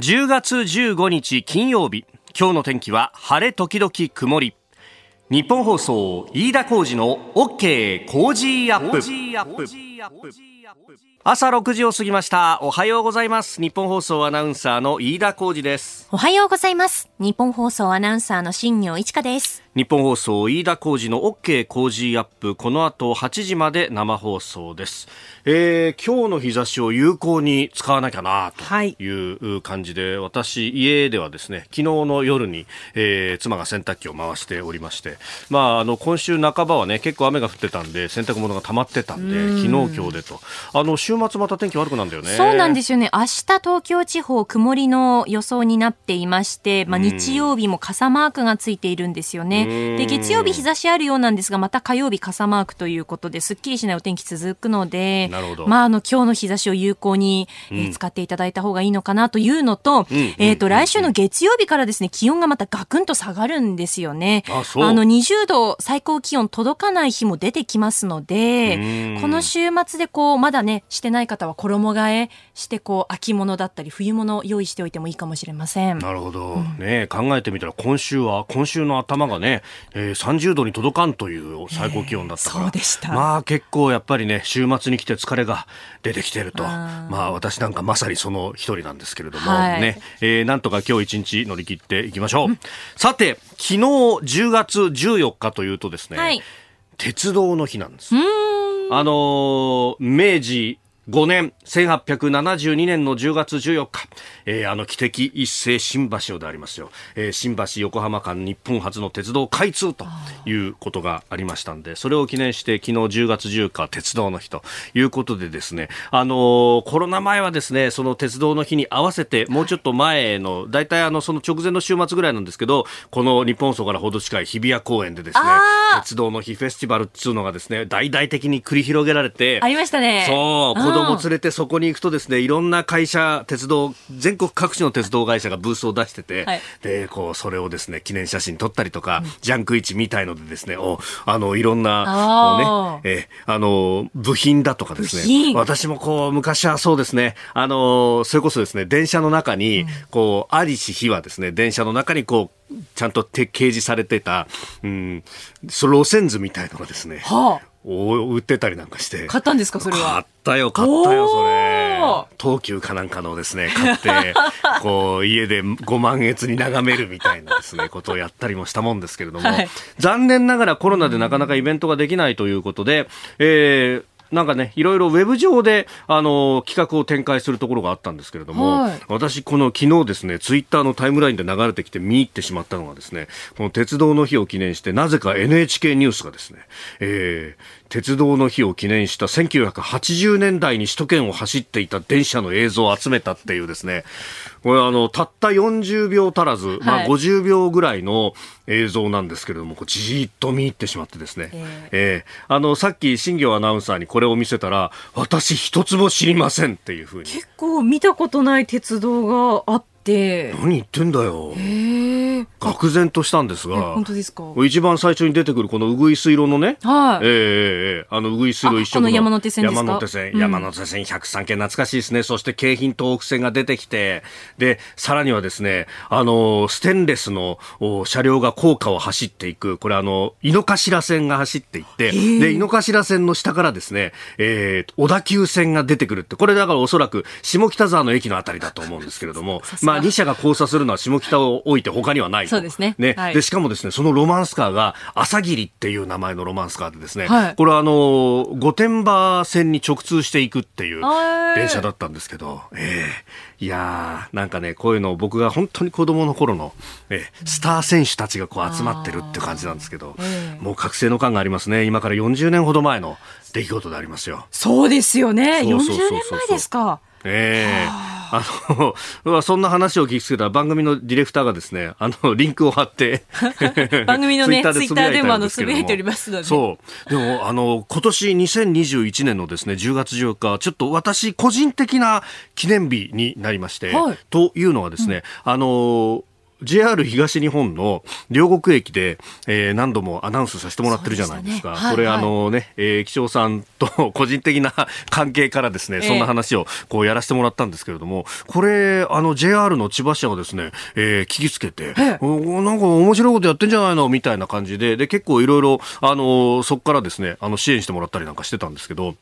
10月15日金曜日。今日の天気は晴れ時々曇り。日本放送飯田浩二の OK 工事アップ。朝6時を過ぎました。おはようございます。日本放送アナウンサーの飯田浩二です。おはようございます。日本放送アナウンサーの新業一華です。日本放送飯田浩二の OK 工事アップ。この後8時まで生放送です、えー、今日の日差しを有効に使わなきゃなとい。う感じで、はい、私家ではですね昨日の夜に、えー、妻が洗濯機を回しておりましてまああの今週半ばはね結構雨が降ってたんで洗濯物が溜まってたんで昨日今日でとあの週末また天気悪くなんだよね。そうなんですよね。明日東京地方曇りの予想になっていましてまあ日曜日も傘マークがついているんですよね。で月曜日日差しあるようなんですがまた火曜日傘マークということですっきりしないお天気続くのでまああの今日の日差しを有効に、えー、使っていただいた方がいいのかなというのと、うん、えっ、ー、と来週の月曜日からですね気温がまたガクンと下がるんですよね。あの20度最高気温届かない日も出てきますのでこの週末でこうまだねしてない方は衣替えしてこう秋物だったり冬物用意しておいてもいいかもしれません。なるほど、うん、ね考えてみたら今週は今週の頭がねえー、30度に届かんという最高気温だったから、えー、そうでした。まあ結構やっぱりね週末に来て疲れが出てきていると。まあ私なんかまさにその一人なんですけれども、はい、ね、えー、なんとか今日一日乗り切っていきましょう、うん、さて昨日10月14日というとですね、はい、鉄道の日なんですあのー、明治5年、1872年の10月14日、えー、あの汽笛一斉新橋をでありますよ、えー、新橋横浜間日本初の鉄道開通ということがありましたんで、それを記念して昨日10月14日鉄道の日ということでですね、あのー、コロナ前はですね、その鉄道の日に合わせて、もうちょっと前の、大体あの、その直前の週末ぐらいなんですけど、この日本層からほど近い日比谷公園でですね、鉄道の日フェスティバルっていうのがですね、大々的に繰り広げられて、ありましたね。そう、供連れてそこに行くとですねいろんな会社鉄道全国各地の鉄道会社がブースを出してて、はい、でこうそれをですね記念写真撮ったりとか、うん、ジャンク市みたいのでですねおあのいろんなこうねえあの部品だとかですね私もこう昔はそうですねあのそれこそですね電車の中に、こうありし日はですね電車の中にこうちゃんと掲示されてた、うん、そ路線図みたいのがですね、はあ売ってたりなんかして。買ったんですかそれは？買ったよ買ったよそれ。東急かなんかのですね買って こう家でご満月に眺めるみたいなですねことをやったりもしたもんですけれども、はい、残念ながらコロナでなかなかイベントができないということで、えーなんかね、いろいろウェブ上で、あの、企画を展開するところがあったんですけれども、はい、私、この昨日ですね、ツイッターのタイムラインで流れてきて見入ってしまったのがですね、この鉄道の日を記念して、なぜか NHK ニュースがですね、えー、鉄道の日を記念した1980年代に首都圏を走っていた電車の映像を集めたっていうですね、これあの、たった40秒足らず、はい、まあ50秒ぐらいの映像なんですけれども、じーっと見入ってしまってですね、えー、えー、あの、さっき新業アナウンサーにこれを見せたら、私一つも知りませんっていうふうに。結構見たことない鉄道があって、何言ってんだよ。愕然としたんですが、本当ですか？一番最初に出てくるこのうぐいす色のね、はい、えー、あのうぐいす色一色の山手線山手線、うん、山手線103系懐かしいですね。そして京浜東北線が出てきて、で、さらにはですね、あの、ステンレスの車両が高架を走っていく、これあの、井の頭線が走っていって、で、井の頭線の下からですね、えー、小田急線が出てくるって、これだからおそらく下北沢の駅のあたりだと思うんですけれども、まあ2社が交差するのは下北を置いて他にはないそうですね。ね、はい、で、しかもですね、そのロマンスカーが、朝霧っていう名前のロマンスカーでですね、はい、これはあの、御殿場線に直通していくっていう電車だったんですけど、ええー、いやー、なんかね、こういうのを僕が本当に子供の頃の、えー、スター選手たちがこう集まってるって感じなんですけど、もう覚醒の感がありますね。今から40年ほど前の出来事でありますよ。そうですよね。40年前ですか。ええ。ーあの、そんな話を聞きつけた番組のディレクターがですね、あの、リンクを貼って。番組のね、ツイッターでもあの、つぶやいておりますので。そう。でも、あの、今年2021年のですね、10月14日、ちょっと私、個人的な記念日になりまして、はい、というのはですね、うん、あの、JR 東日本の両国駅で、えー、何度もアナウンスさせてもらってるじゃないですか。すね。はいはい、これあのね、えー、気象さんと 個人的な 関係からですね、そんな話をこうやらせてもらったんですけれども、これ、あの JR の千葉社がですね、えー、聞きつけて、なんか面白いことやってんじゃないの？みたいな感じで、で、結構いろいろ、あの、そこからですね、あの、支援してもらったりなんかしてたんですけど、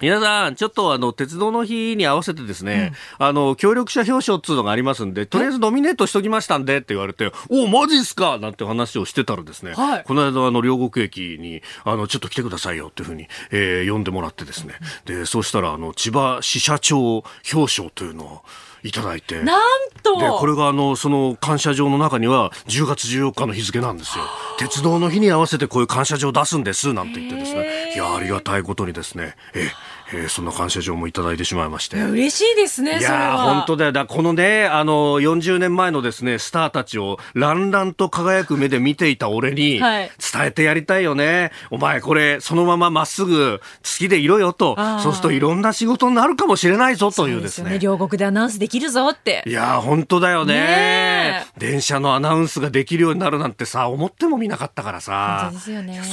皆さん、ちょっとあの、鉄道の日に合わせてですね、うん、あの、協力者表彰っていうのがありますんで、とりあえずノミネートしときましたんでって言われて、おマジっすかなんて話をしてたらですね、はい、この間あの、両国駅に、あの、ちょっと来てくださいよっていうふうに、えー、呼んでもらってですね、で、そうしたら、あの、千葉支社長表彰というのを、いただいて。なんとで、これがあの、その感謝状の中には10月14日の日付なんですよ。鉄道の日に合わせてこういう感謝状出すんです、なんて言ってですね。いや、ありがたいことにですね。ええー、そんな感謝状もいただいてしまいまして。嬉しいですね、いや本当だよ。だこのね、あの、40年前のですね、スターたちを、ランランと輝く目で見ていた俺に、伝えてやりたいよね。はい、お前、これ、そのまままっすぐ、好きでいろよと。そうするといろんな仕事になるかもしれないぞというですね。すね両国でアナウンスできるぞって。いや本当だよね、ね、電車のアナウンスができるようになるなんてさ、思ってもみなかったからさ。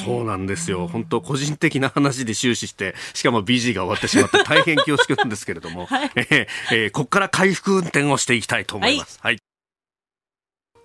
そうなんですよ。本当個人的な話で終始して、しかも BG が終わってしまって大変恐縮なんですけれども、はい、えー、えー、ここから回復運転をしていきたいと思います。はい、はい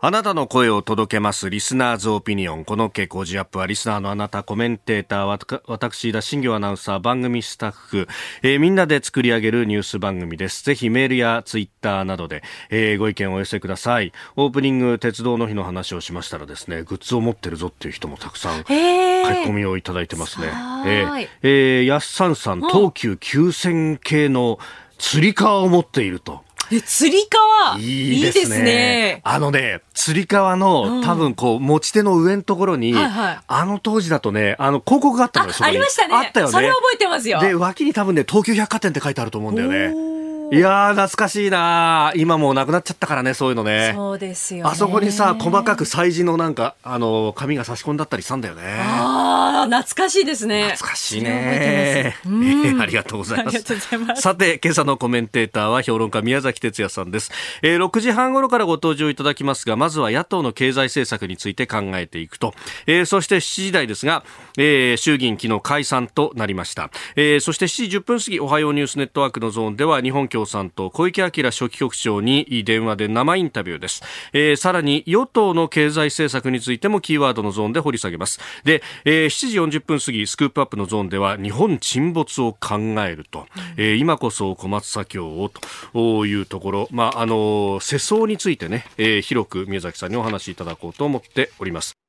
あなたの声を届けます。リスナーズオピニオン。この傾向ジアップは、リスナーのあなた、コメンテーター、私、田新行アナウンサー、番組スタッフ、えー、みんなで作り上げるニュース番組です。ぜひメールやツイッターなどで、えー、ご意見をお寄せください。オープニング、鉄道の日の話をしましたらですね、グッズを持ってるぞっていう人もたくさん、書き込みをいただいてますね。えー、えー、やっさんさん、東急9000系の釣り革を持っていると。え、釣り革いいですね。いいねあのね、釣り革の、うん、多分こう、持ち手の上のところに、はいはい、あの当時だとね、あの、広告があったのよ、あありましたね。あったよね。それ覚えてますよ。で、脇に多分ね、東急百貨店って書いてあると思うんだよね。いやー、懐かしいな今もうなくなっちゃったからね、そういうのね。そうですよ、あそこにさ、細かく催事のなんか、あの、紙が差し込んだったりしたんだよね。ああ、懐かしいですね。懐かしいね。えー、ありがとうございます。ますさて、今朝のコメンテーターは評論家宮崎哲也さんです。えー、6時半頃からご登場いただきますが、まずは野党の経済政策について考えていくと。えー、そして7時台ですが、えー、衆議院昨日解散となりました。えー、そして7時10分過ぎ、おはようニュースネットワークのゾーンでは、日本共産党小池晃書記局長に電話で生インタビューです、えー、さらに与党の経済政策についてもキーワードのゾーンで掘り下げます。で、えー、7時40分過ぎスクープアップのゾーンでは日本沈没を考えると、えー、今こそ小松左京をというところ、まああの世相についてね、えー、広く宮崎さんにお話しいただこうと思っております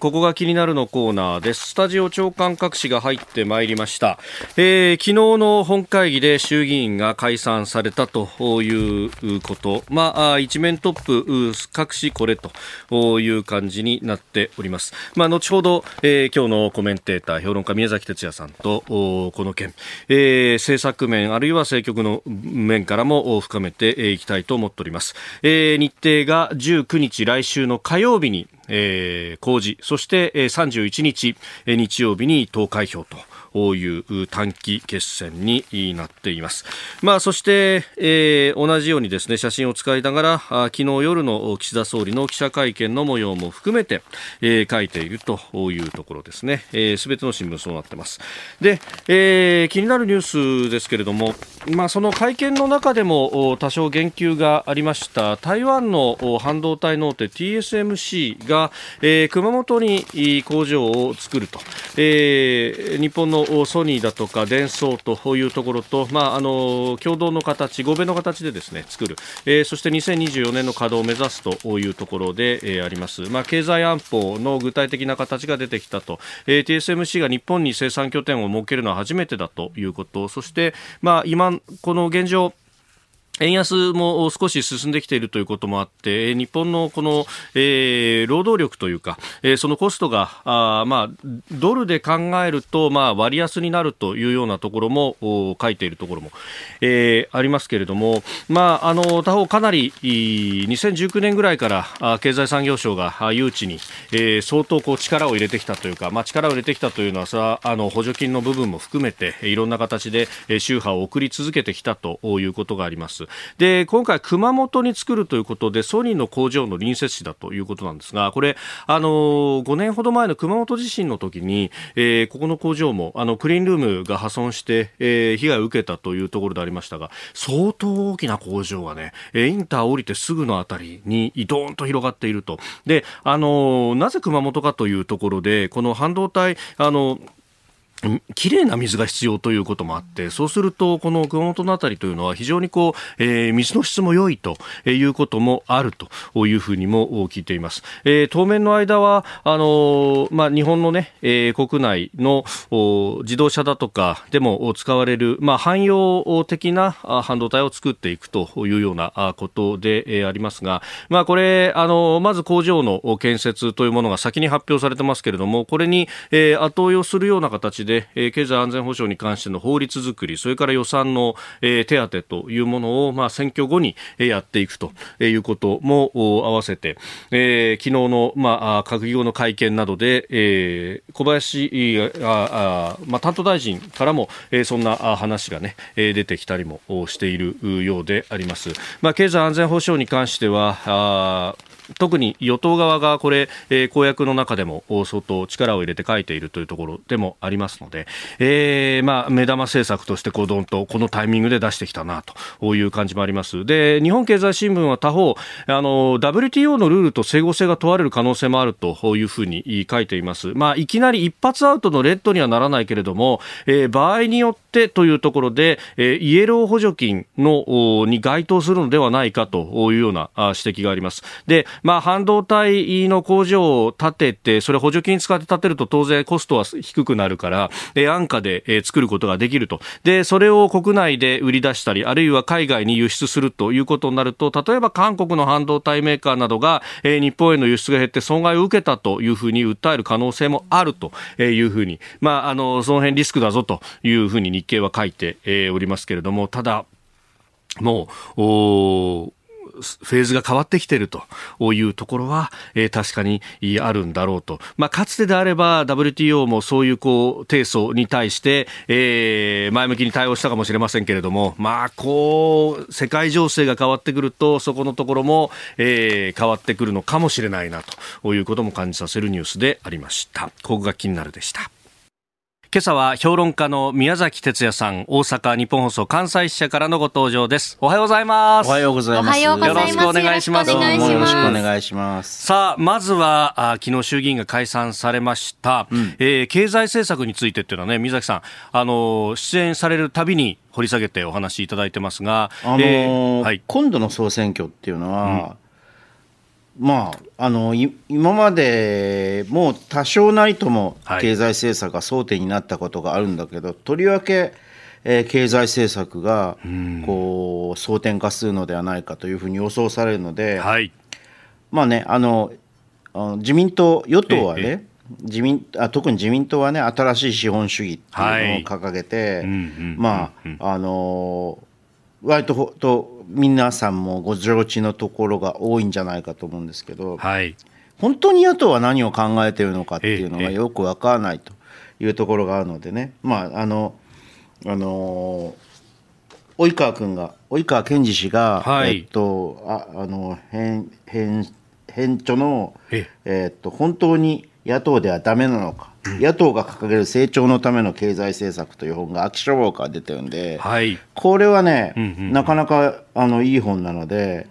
ここが気になるのコーナーです。スタジオ長官各紙が入ってまいりました。えー、昨日の本会議で衆議院が解散されたということ。まあ、一面トップ、各紙これという感じになっております。まあ、後ほど、えー、今日のコメンテーター、評論家宮崎哲也さんと、この件、えー、政策面、あるいは政局の面からも深めていきたいと思っております。えー、日程が19日来週の火曜日にえー、公示、そして、えー、31日、えー、日曜日に投開票と。いう短期決戦になっています。まあ、そして、えー、同じようにですね、写真を使いながら、昨日夜の岸田総理の記者会見の模様も含めて、えー、書いているというところですね。す、えー、べ、ての新聞そうなってます。で、えー、気になるニュースですけれども、まあ、その会見の中でも多少言及がありました台湾の半導体の大手 TSMC が、えー、熊本に工場を作ると、えー、日本のソニーだとかデンソーというところと、まあ、あの共同の形、合弁の形でですね作る、えー、そして2024年の稼働を目指すというところで、えー、あります、まあ、経済安保の具体的な形が出てきたと、えー、TSMC が日本に生産拠点を設けるのは初めてだということ。そして、まあ、今、この現状円安も少し進んできているということもあって、日本のこの、えー、労働力というか、えー、そのコストが、あまあ、ドルで考えると、まあ、割安になるというようなところも、書いているところも、えー、ありますけれども、まあ、あの、他方かなり、2019年ぐらいから、経済産業省が誘致に、えー、相当こう力を入れてきたというか、まあ、力を入れてきたというのはさ、あの、補助金の部分も含めて、いろんな形で、宗派を送り続けてきたということがあります。で、今回熊本に作るということで、ソニーの工場の隣接地だということなんですが、これ、あの、5年ほど前の熊本地震の時に、えー、ここの工場も、あの、クリーンルームが破損して、えー、被害を受けたというところでありましたが、相当大きな工場がね、インター降りてすぐのあたりに、ドーンと広がっていると。で、あの、なぜ熊本かというところで、この半導体、あの、きれいな水が必要ということもあって、そうすると、この熊本の辺りというのは非常にこう、えー、水の質も良いということもあるというふうにも聞いています。えー、当面の間は、あのー、まあ、日本のね、え、国内の自動車だとかでも使われる、まあ、汎用的な半導体を作っていくというようなことでありますが、まあ、これ、あのまず工場の建設というものが先に発表されてますけれども、これに、え、後追いをするような形でで、え経済安全保障に関しての法律作り、それから予算の、え手当というものを、まあ、選挙後にやっていくということも合わせて、えー、昨日の、まあ、閣議後の会見などで、えー、小林ああ、まあ、担当大臣からも、えー、そんな話がね、出てきたりもしているようであります。まあ、経済安全保障に関しては、あ特に与党側がこれ、えー、公約の中でも相当力を入れて書いているというところでもありますので、えー、まあ、目玉政策としてこうどんとこのタイミングで出してきたなという感じもあります。で、日本経済新聞は他方、あの、WTO のルールと整合性が問われる可能性もあるというふうに書いています。まあ、いきなり一発アウトのレッドにはならないけれども、えー、場合によってというところで、えー、イエロー補助金のに該当するのではないかというような指摘があります。で、まあ、半導体の工場を建てて、それ補助金使って建てると当然コストは低くなるから、え安価で、え作ることができると。で、それを国内で売り出したり、あるいは海外に輸出するということになると、例えば韓国の半導体メーカーなどが、え日本への輸出が減って損害を受けたというふうに訴える可能性もあるというふうに、まあ、あの、その辺リスクだぞというふうに日経は書いて、えおりますけれども、ただ、もう、フェーズが変わってきているというところは、えー、確かにあるんだろうと。まあ、かつてであれば WTO もそういうこう提訴に対して、えー、前向きに対応したかもしれませんけれども、まあ、こう、世界情勢が変わってくると、そこのところも、えー、変わってくるのかもしれないなということも感じさせるニュースでありました。ここが気になるでした。今朝は評論家の宮崎哲也さん、大阪日本放送関西支社からのご登場です。おはようございます。おはようございます。よろしくお願いします。よろしくお願いします。さあ、まずは、あ昨日衆議院が解散されました、うん、えー、経済政策についてっていうのはね、宮崎さん、あの、出演されるたびに掘り下げてお話しいただいてますが、あのーえー、はい、今度の総選挙っていうのは、うんまあ、あの今までもう多少なりとも経済政策が争点になったことがあるんだけど、はい、とりわけ、えー、経済政策がこう争点化するのではないかというふうに予想されるので、はい、まあねあの自民党与党はね、自民あ特に自民党はね新しい資本主義っていうのを掲げて、まああの割とと皆さんもご承知のところが多いんじゃないかと思うんですけど、はい、本当に野党は何を考えているのかっていうのがよく分からないというところがあるのでね、まああのあの及川君が及川健二氏が、はい、えっとああの返返返著のえ。えっと本当に野党ではダメなのか野党が掲げる成長のための経済政策という本が秋書房から出てるんで、はい、これはね、うんうんうん、なかなかあのいい本なので。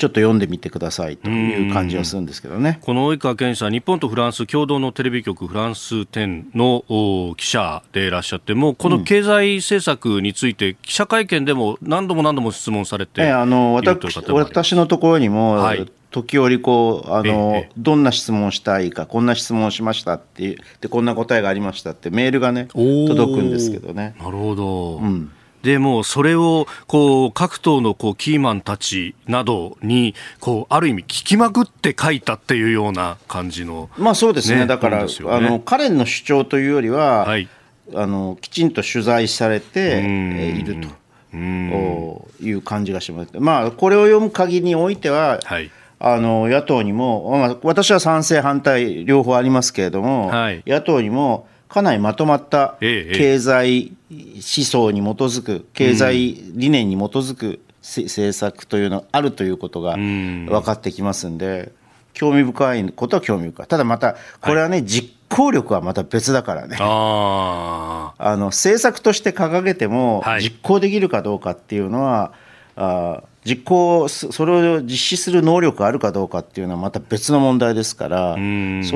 ちょっと読んでみてくださいという感じがするんですけどね。この及川健さん、日本とフランス共同のテレビ局フランス10の記者でいらっしゃって、もうこの経済政策について記者会見でも何度も何度も質問されている、あの私私のところにも、はい、時折こうあの、どんな質問したいかこんな質問しましたってでこんな答えがありましたってメールがね届くんですけどね。なるほど、うんでもそれをこう各党のこうキーマンたちなどにこうある意味聞きまくって書いたっていうような感じの、まあそうですね、ね、だから、ね、あの彼の主張というよりは、はい、あのきちんと取材されていると。いう感じがします。まあこれを読む限りにおいては、はい。あの野党にも、まあ、私は賛成、反対、両方ありますけれども、はい、野党にもかなりまとまった経済思想に基づく、経済理念に基づく政策というのがあるということが分かってきますんで、興味深いことは興味深い。ただまた、これはね、はい、実行力はまた別だからね。あの政策として掲げても、実行できるかどうかっていうのは、あ実行それを実施する能力があるかどうかっていうのはまた別の問題ですからそ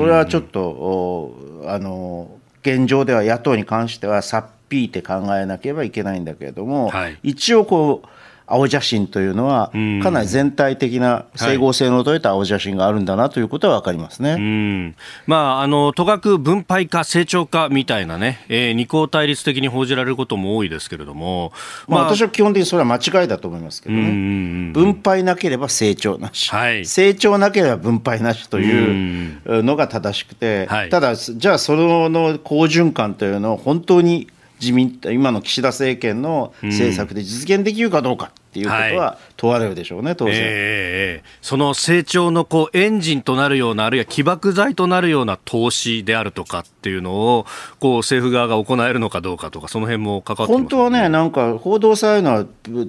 れはちょっとあの現状では野党に関してはさっぴいて考えなければいけないんだけれども、はい、一応こう青写真というのは、かなり全体的な整合性の取れた青写真があるんだなということは分かりますね、はい、まあ、あの都学分配化、成長化みたいなね、えー、二項対立的に報じられることも多いですけれども、まあ、私は基本的にそれは間違いだと思いますけどね、分配なければ成長なし、はい、成長なければ分配なしというのが正しくて、ただ、じゃあ、その好循環というのを本当に自民今の岸田政権の政策で実現できるかどうかっていうことは問われるでしょうね、はい、当然、えー、その成長のこうエンジンとなるような、あるいは起爆剤となるような投資であるとかっていうのをこう政府側が行えるのかどうかとか、その辺も関わって、ね、本当はね、なんか報道されるのは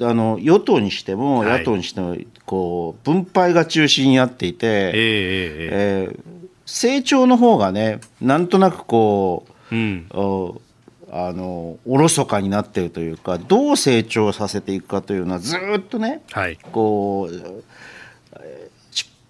あの与党にしても野党にしても、こう分配が中心になっていて、えー、えー、成長の方がね、なんとなくこう、うん、あのおろそかになってるというかどう成長させていくかというのはずっとね、はい、こう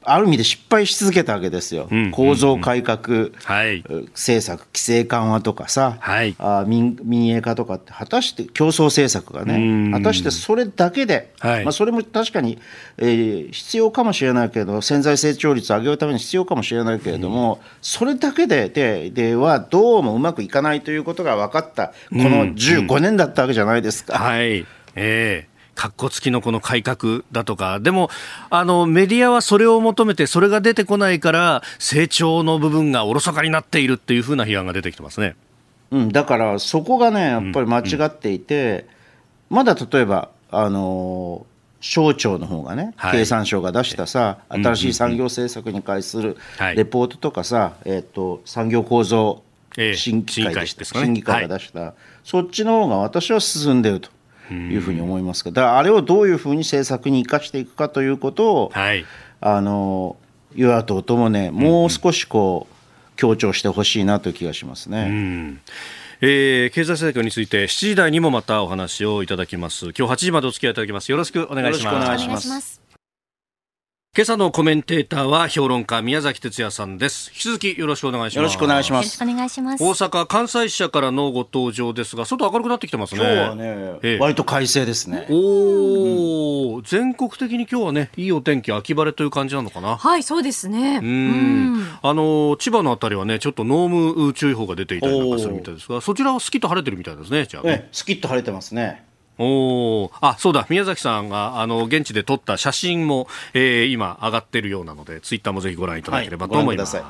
ある意味で失敗し続けたわけですよ、うん、構造改革、はい、政策、規制緩和とかさ、はい、あ民民営化とかって、果たして競争政策がね、果たしてそれだけで、はい、まあ、それも確かに、えー、必要かもしれないけど、潜在成長率を上げるために必要かもしれないけれども、それだけででではどうもうまくいかないということが分かった、この15年だったわけじゃないですか。はい。えーかっこつきのこの改革だとか、でも、あの、メディアはそれを求めて、それが出てこないから、成長の部分がおろそかになっているっていうふうな批判が出てきてますね。うん、だからそこがね、やっぱり間違っていて、うん、まだ例えば、あの省庁の方がね、はい、経産省が出したさ、新しい産業政策に関するレポートとかさ、えーと、産業構造審議会審議会が出した、はい、そっちの方が私は進んでると。いうふうに思いますが、だからあれをどういうふうに政策に生かしていくかということを、はい、あの与野党ともね、もう少しこう、強調してほしいなという気がしますね。うん。えー、経済政策について7時台にもまたお話をいただきます。今日8時までお付き合いいただきます。よろしくお願いします。お願いします今朝のコメンテーターは評論家宮崎哲也さんです。引き続きよろしくお願いします。よろしくお願いします。よろしくお願いします。大阪関西支社からのご登場ですが、外明るくなってきてますね。今日はね、ええ、割と快晴ですね。おお、うん、全国的に今日はね、いいお天気、秋晴れという感じなのかな？はい、そうですね。うん。あの千葉のあたりはね、ちょっと濃霧注意報が出ていたりなんかするみたいですが、そちらはすきっと晴れてるみたいですね。じゃあ、ね、すきっと晴れてますね。おあそうだ。宮崎さんがあの現地で撮った写真も、えー、今上がっているようなのでツイッターもぜひご覧いただければと思います、はい、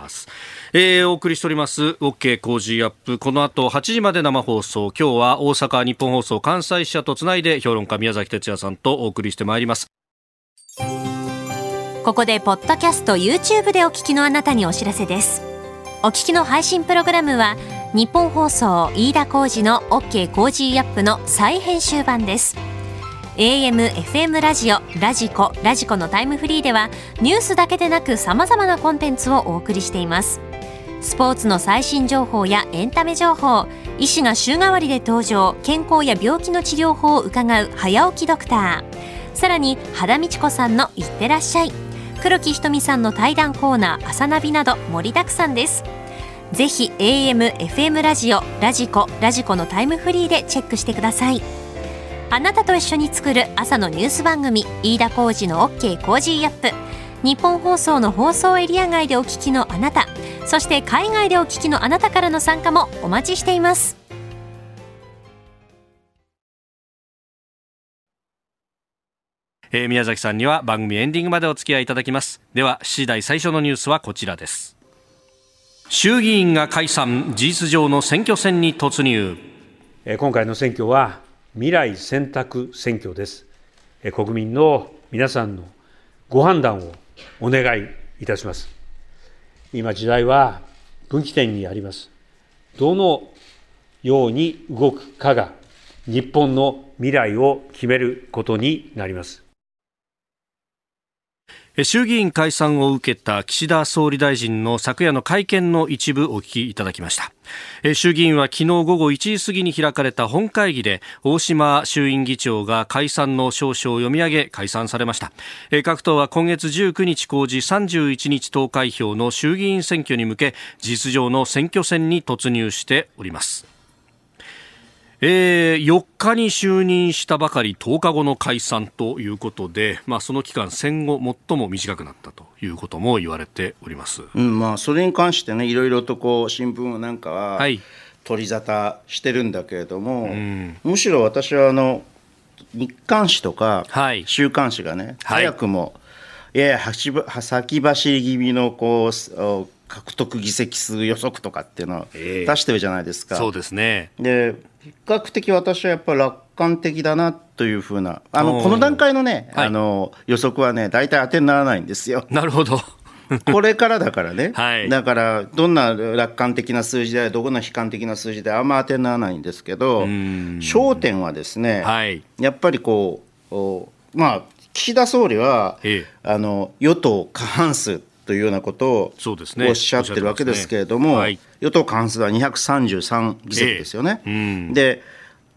えー、お送りしております。OK 工事アップ。この後8時まで生放送。今日は大阪ニッポン放送関西支社とつないで評論家宮崎哲弥さんとお送りしてまいります。ここでポッドキャスト YouTube でお聞きのあなたにお知らせです。お聞きの配信プログラムは日本放送飯田浩司の OK コージーアップの再編集版です。AM、FM ラジオ、ラジコ、ラジコのタイムフリーではニュースだけでなく様々なコンテンツをお送りしています。スポーツの最新情報やエンタメ情報医師が週替わりで登場健康や病気の治療法を伺う早起きドクター。さらに肌道子さんのいってらっしゃい。黒木ひとみさんの対談コーナー朝ナビなど盛りだくさんです。ぜひ AM、FM ラジオ、ラジコ、ラジコのタイムフリーでチェックしてください。あなたと一緒に作る朝のニュース番組、飯田浩司の OK! Cozy up!。ニッポン放送の放送エリア外でお聞きのあなた、そして海外でお聞きのあなたからの参加もお待ちしています。えー、宮崎さんには番組エンディングまでお付き合いいただきます。では、次第最初のニュースはこちらです。衆議院が解散、事実上の選挙戦に突入。今回の選挙は未来選択選挙です。国民の皆さんのご判断をお願いいたします。今時代は分岐点にあります。どのように動くかが日本の未来を決めることになります。衆議院解散を受けた岸田総理大臣の昨夜の会見の一部お聞きいただきました。衆議院は昨日午後1時過ぎに開かれた本会議で大島衆院議長が解散の証書を読み上げ解散されました。各党は今月19日公示31日投開票の衆議院選挙に向け実上の選挙戦に突入しております。えー、4日に就任したばかり10日後の解散ということで、まあ、その期間戦後最も短くなったということも言われております、うんまあ、それに関してねいろいろとこう新聞なんかは取り沙汰してるんだけれども、はい、むしろ私はあの日刊紙とか週刊誌がね、はい、早くも、いやや先走り気味のこう獲得議席数予測とかっていうのを出してるじゃないですか。そうですね。で比較的私はやっぱり楽観的だなというふうなあのこの段階のね、はい、あの予測はね大体当てにならないんですよ。なるほど。これからだからね、はい、だからどんな楽観的な数字でどこの悲観的な数字であんま当てにならないんですけど焦点はですね、はい、やっぱりこうまあ岸田総理は、あの与党過半数というようなことをおっしゃってるわけですけれども、ね。はい、与党過半数は233議席ですよね。えーうん、で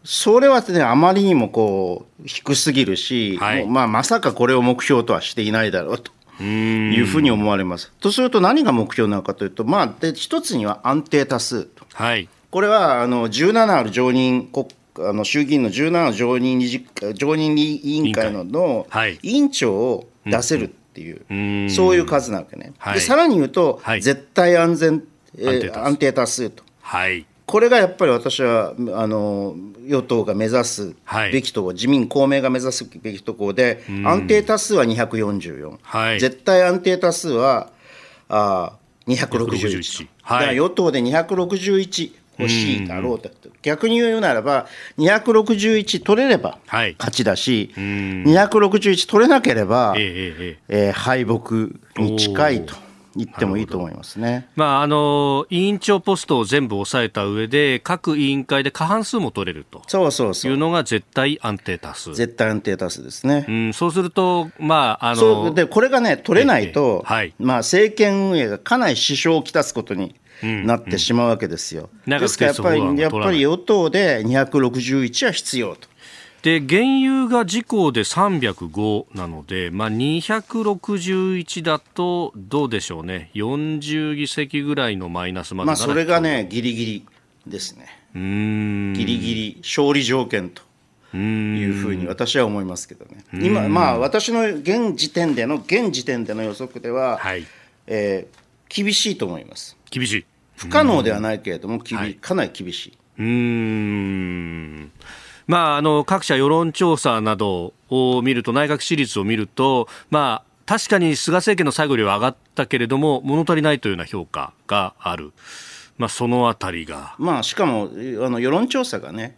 それは、ね、あまりにもこう低すぎるし、はい、まあ、まさかこれを目標とはしていないだろうと。いうふうに思われます。とすると何が目標なのかというと、まあ、で一つには安定多数と、はい、これはあの17ある常任国あの衆議院の17の常任理事常任委員会のの委員長を出せるっていう、そういう数なわけね。はい、でさらに言うと、はい、絶対安全、えー、安定多数。と。はい。これがやっぱり私はあの与党が目指すべきところ、はい、自民、公明が目指すべきところで、安定多数は244、はい、絶対安定多数はあ261、はい、だから与党で261欲しいだろうと、逆に言うならば、261取れれば勝ちだし、はい、261取れなければ、えええー、敗北に近いと。言ってもいいと思いますね、まあ、あの委員長ポストを全部抑えた上で、各委員会で過半数も取れると。そうそうそう。いうのが絶対安定多数。絶対安定多数ですね。うん、そうすると、まあ、あのでこれがね、取れないと、はい、まあ、政権運営がかなり支障をきたすことになってしまうわけですよ。うん。うん、ですからやっぱりやっぱり与党で261は必要と。で原油が自公で305なので、まあ、261だとどうでしょうね、40議席ぐらいのマイナスまでまあそれがね、ぎりぎりですね、うん。ぎりぎり勝利条件と。いうふうに私は思いますけどね、今、まあ、私の現時点での現時点での予測では、はい。えー、厳しいと思います。厳しい。不可能ではないけれども、はい、かなり厳しい。うん。まあ、あの各社世論調査などを見ると内閣支持率を見ると、まあ、確かに菅政権の最後よりは上がったけれども物足りないというような評価がある、まあ、そのあたりが、まあ、しかもあの世論調査がね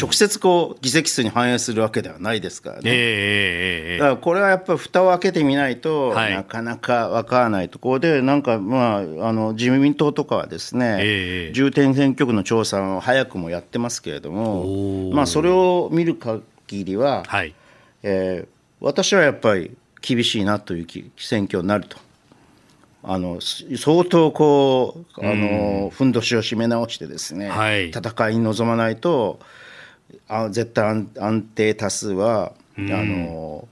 直接こう議席数に反映するわけではないですからね、えー、だからこれはやっぱり蓋を開けてみないと、はい、なかなか分からないところで、なんか、まあ、あの自民党とかはですね、えー、重点選挙区の調査を早くもやってますけれども、まあ、それを見る限りは、はい、えー、私はやっぱり厳しいなという選挙になると。あの相当こうあの、ふんどしを締め直してですね、はい、戦いに臨まないとあ絶対安定多数は、あの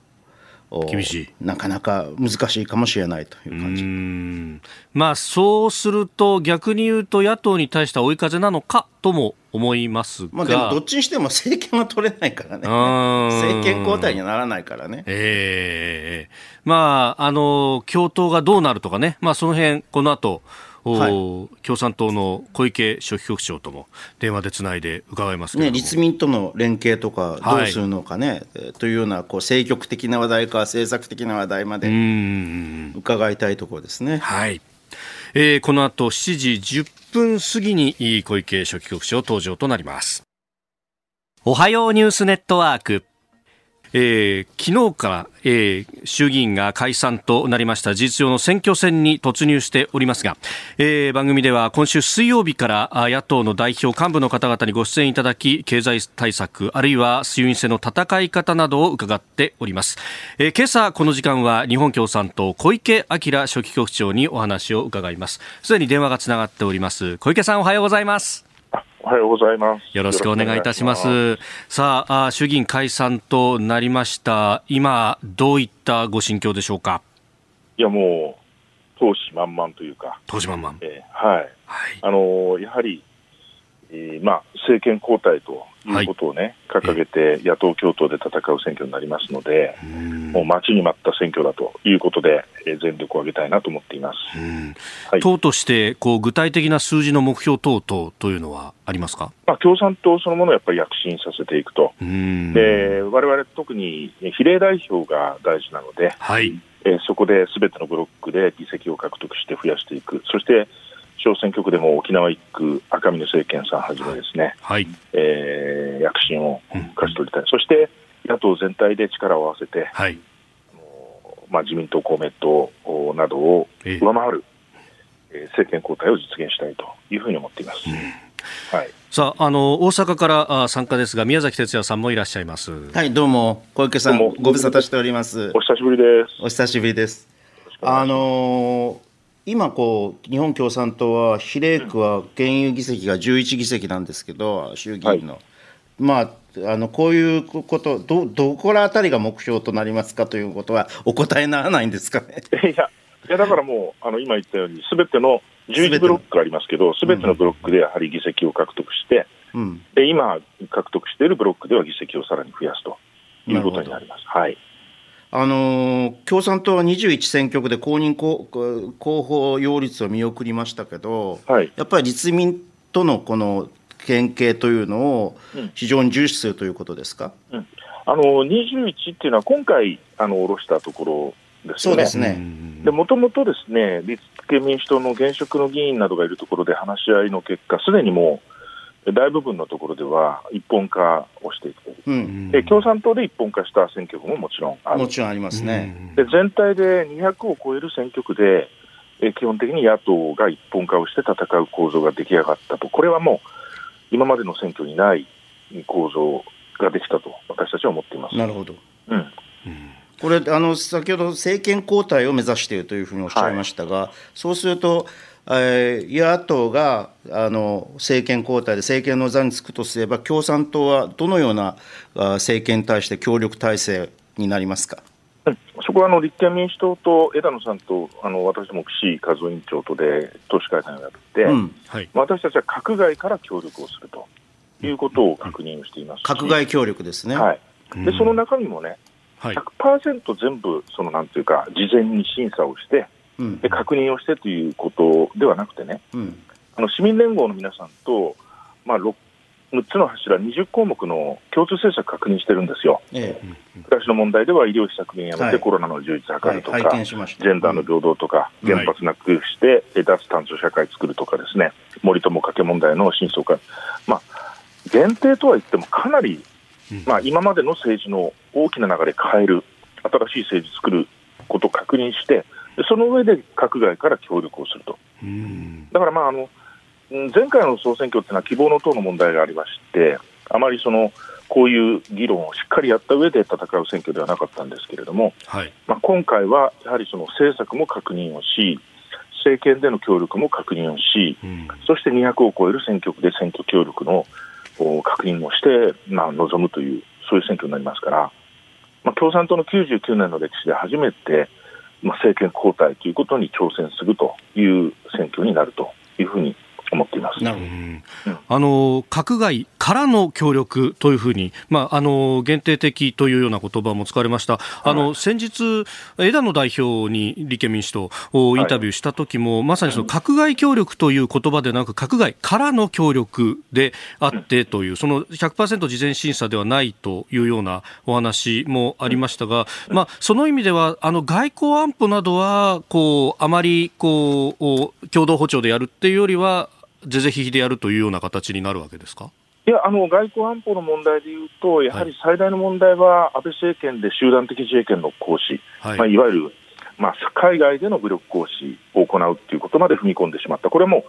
厳しい。なかなか難しいかもしれないという感じ。まあ、そうすると、逆に言うと、野党に対しては追い風なのかとも思いますが、まあ、でもどっちにしても政権は取れないからね、政権交代にはならないからね。えー、まあ、あの共闘がどうなるとかね、まあ、その辺この後はい、共産党の小池書記局長とも電話でつないで伺いますね、立民との連携とかどうするのかね、はい、というようなこう政局的な話題か政策的な話題まで伺いたいところですね。はい。えー、この後7時10分過ぎに小池書記局長登場となります。おはようニュースネットワークえー、昨日から、えー、衆議院が解散となりました。事実上の選挙戦に突入しておりますが、えー、番組では今週水曜日から野党の代表幹部の方々にご出演いただき経済対策あるいは衆院選の戦い方などを伺っております、えー、今朝この時間は日本共産党小池晃書記局長にお話を伺います。すでに電話がつながっております。小池さんおはようございます。おはようございます。よろしくお願いいたします。さあ、衆議院解散となりました。今、どういったご心境でしょうか？いや、もう、投資満々というか。投資満々。えー、はい。はい、あのー、やはり、えー、まあ、政権交代ということをね、はい、掲げて野党共闘で戦う選挙になりますので、もう待ちに待った選挙だということで、えー、全力を挙げたいなと思っています。はい、党としてこう具体的な数字の目標等々というのはありますか、まあ、共産党そのものをやっぱり躍進させていくと、で我々特に比例代表が大事なので、はい。えー、そこですべてのブロックで議席を獲得して増やしていく、そして小選挙区でも沖縄1区、赤嶺政権さんはじめですね、はいえー、躍進を勝ち取りたい、うん、そして野党全体で力を合わせて、はいまあ、自民党、公明党などを上回る、えー、政権交代を実現したいというふうに思っています。うんはい、さあ、あの大阪から参加ですが、宮崎哲也さんもいらっしゃいます。はい、どうも、小池さん、ご無沙汰しております。お久しぶりです。お久しぶりです。あのー今こう日本共産党は比例区は現有議席が11議席なんですけど衆議院の、はい、まああのこういうことどどこら辺りが目標となりますかということはお答えにならないんですかね。いやいやだからもうあの今言ったようにすべての11ブロックありますけどすべてのブロックでやはり議席を獲得して、うん、で今獲得しているブロックでは議席をさらに増やすということになります。はいあの共産党は21選挙区で公認候補擁立を見送りましたけど、はい、やっぱり立民とのこの県警というのを非常に重視するということですか、うん、あの21っていうのは、今回あの下ろしたところですよね。そうですね。もともとですね立憲民主党の現職の議員などがいるところで話し合いの結果、すでにもう大部分のところでは一本化をしていくという、うん、で共産党で一本化した選挙区ももちろんある。もちろんありますね。で全体で200を超える選挙区で、え基本的に野党が一本化をして戦う構造が出来上がったと、これはもう今までの選挙にない構造ができたと、私たちは思っています。なるほど、うん、これあの、先ほど政権交代を目指しているというふうにおっしゃいましたが、はい、そうすると、えー、野党があの政権交代で政権の座につくとすれば、共産党はどのような政権に対して協力体制になりますか？そこはあの立憲民主党と枝野さんとあの私も岸和夫委員長とで党首会談をやって、うん。はい、私たちは閣外から協力をするということを確認をしています、閣外協力ですね、はい、でその中身もね、100%全部そのなんていうか事前に審査をしてで確認をしてということではなくてね、うん、あの市民連合の皆さんと、まあ、6, 6つの柱、20項目の共通政策確認してるんですよ、ええ、暮らしの問題では医療費削減やめて、はい、コロナの充実図るとか、はい、ジェンダーの平等とか、うん、原発なくして、はい、脱炭素社会作るとかですね、森友加計問題の真相化、まあ、限定とは言っても、かなり、まあ、今までの政治の大きな流れ変える、新しい政治作ることを確認して、その上で閣外から協力をすると。だからまああの前回の総選挙っていうのは希望の党の問題がありまして、あまりそのこういう議論をしっかりやった上で戦う選挙ではなかったんですけれども、はい、まあ、今回はやはりその政策も確認をし、政権での協力も確認をし、うん、そして200を超える選挙区で選挙協力の確認をして、まあ、臨むという、そういう選挙になりますから、まあ、共産党の99年の歴史で初めて、まあ、政権交代ということに挑戦するという選挙になるというふうに思っています。なるほど。あの閣外からの協力というふうに、まああの限定的というような言葉も使われました。あの、はい、先日枝野代表に立憲民主党をインタビューした時も、はい、まさにその閣外協力という言葉でなく閣外からの協力であってという、その100%事前審査ではないというようなお話もありましたが、まあその意味ではあの外交安保などはこうあまりこう共同歩調でやるっていうよりは是々非々でやるというような形になるわけですか？いやあの外交安保の問題でいうと、やはり最大の問題は安倍政権で集団的自衛権の行使、はい。まあ、いわゆる、まあ、海外での武力行使を行うということまで踏み込んでしまった、これも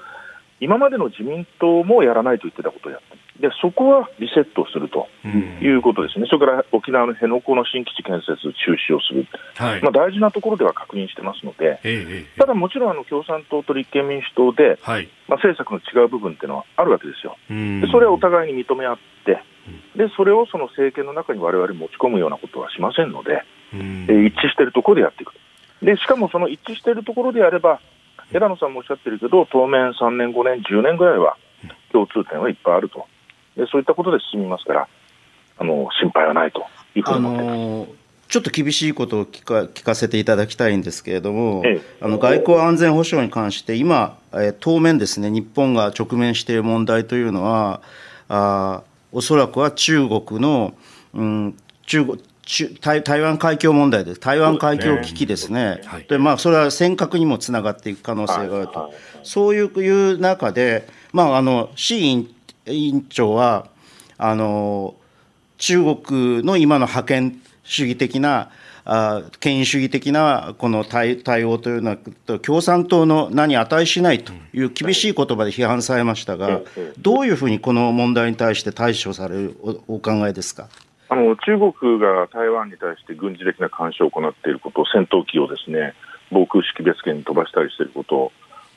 今までの自民党もやらないと言ってたことをや。ったでそこはリセットするということですね、うん、それから沖縄の辺野古の新基地建設中止をする、はい、まあ、大事なところでは確認してますので、ええ、ただもちろんあの共産党と立憲民主党で、はい、まあ、政策の違う部分っていうのはあるわけですよ、でそれはお互いに認め合って、でそれをその政権の中にわれわれ持ち込むようなことはしませんので、え一致しているところでやっていく。で、しかもその一致しているところであれば、枝野さんもおっしゃってるけど、当面3年、5年、10年ぐらいは共通点はいっぱいあると。でそういったことで進みますから、あの心配はないというふうに思ってます。ちょっと厳しいことを聞か聞かせていただきたいんですけれども、ええ、あの外交安全保障に関して、今、えー、当面ですね、日本が直面している問題というのは、あおそらくは中国の、うん、中国台台湾海峡問題です、台湾海峡危機ですね、で、ね。はい、まあ、それは尖閣にもつながっていく可能性があると、はい、そういう中で、まあ、あの志位委員長はあの中国の今の覇権主義的なあ権威主義的なこの対対応というのは共産党の名に値しないという厳しい言葉で批判されましたが、どういうふうにこの問題に対して対処されるお考えですか？あの中国が台湾に対して軍事的な干渉を行っていること、戦闘機をですね防空識別圏に飛ばしたりしていること、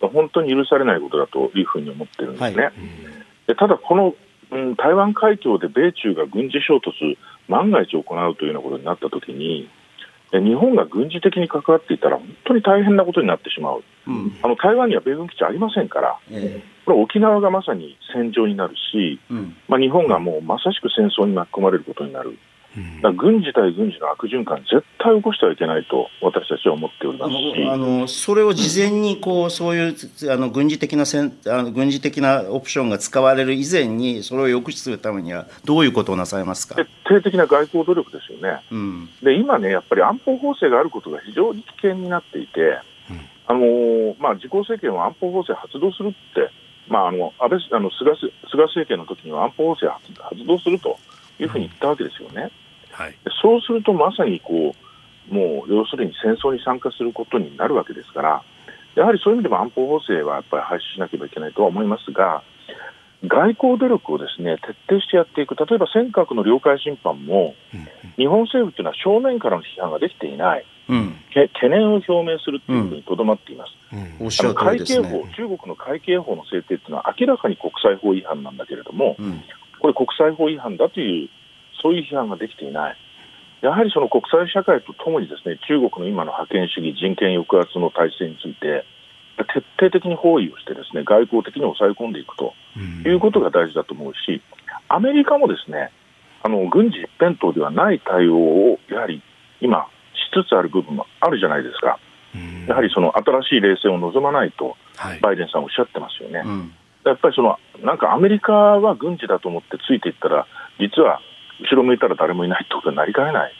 本当に許されないことだというふうに思ってるんですね。はいでただ、この、うん、台湾海峡で米中が軍事衝突、万が一行うというようなことになったときに、日本が軍事的に関わっていたら、本当に大変なことになってしまう、うん、あの台湾には米軍基地ありませんから、えこれ、沖縄がまさに戦場になるし、うん、まあ、日本がもうまさしく戦争に巻き込まれることになる。だ軍事対軍事の悪循環、絶対起こしてはいけないと、私たちは思っておりますし。あのそれを事前にこうそういうあの軍事的なせんあの軍事的なオプションが使われる以前に、それを抑止するためには、どういうことをなさいますか？徹底的な外交努力ですよね、うん、で今ね、やっぱり安保法制があることが非常に危険になっていて、うん、あのまあ、自公政権は安保法制発動するって、まあ、あの安倍あの菅菅政権の時には安保法制発動するというふうに言ったわけですよね。うんはい、そうするとまさにこうもう要するに戦争に参加することになるわけですから、やはりそういう意味でも安保法制はやっぱり廃止しなければいけないとは思いますが、外交努力をですね徹底してやっていく、例えば尖閣の領海侵犯も、日本政府というのは正面からの批判ができていない、うん、懸念を表明するというふうにとどまっています。うん。うん、海警法、中国の海警法の制定というのは明らかに国際法違反なんだけれども、これ国際法違反だというそういう批判ができていない。やはりその国際社会とともにですね中国の今の覇権主義、人権抑圧の体制について徹底的に包囲をしてですね外交的に抑え込んでいくということが大事だと思うし、アメリカもですねあの軍事一辺倒ではない対応をやはり今、しつつある部分もあるじゃないですか、やはりその新しい冷戦を望まないと、バイデンさんおっしゃってますよね。はいうん。やっぱりそのなんかアメリカは軍事だと思ってついていったら、実は後ろ向いたら誰もいないってことになりかねない。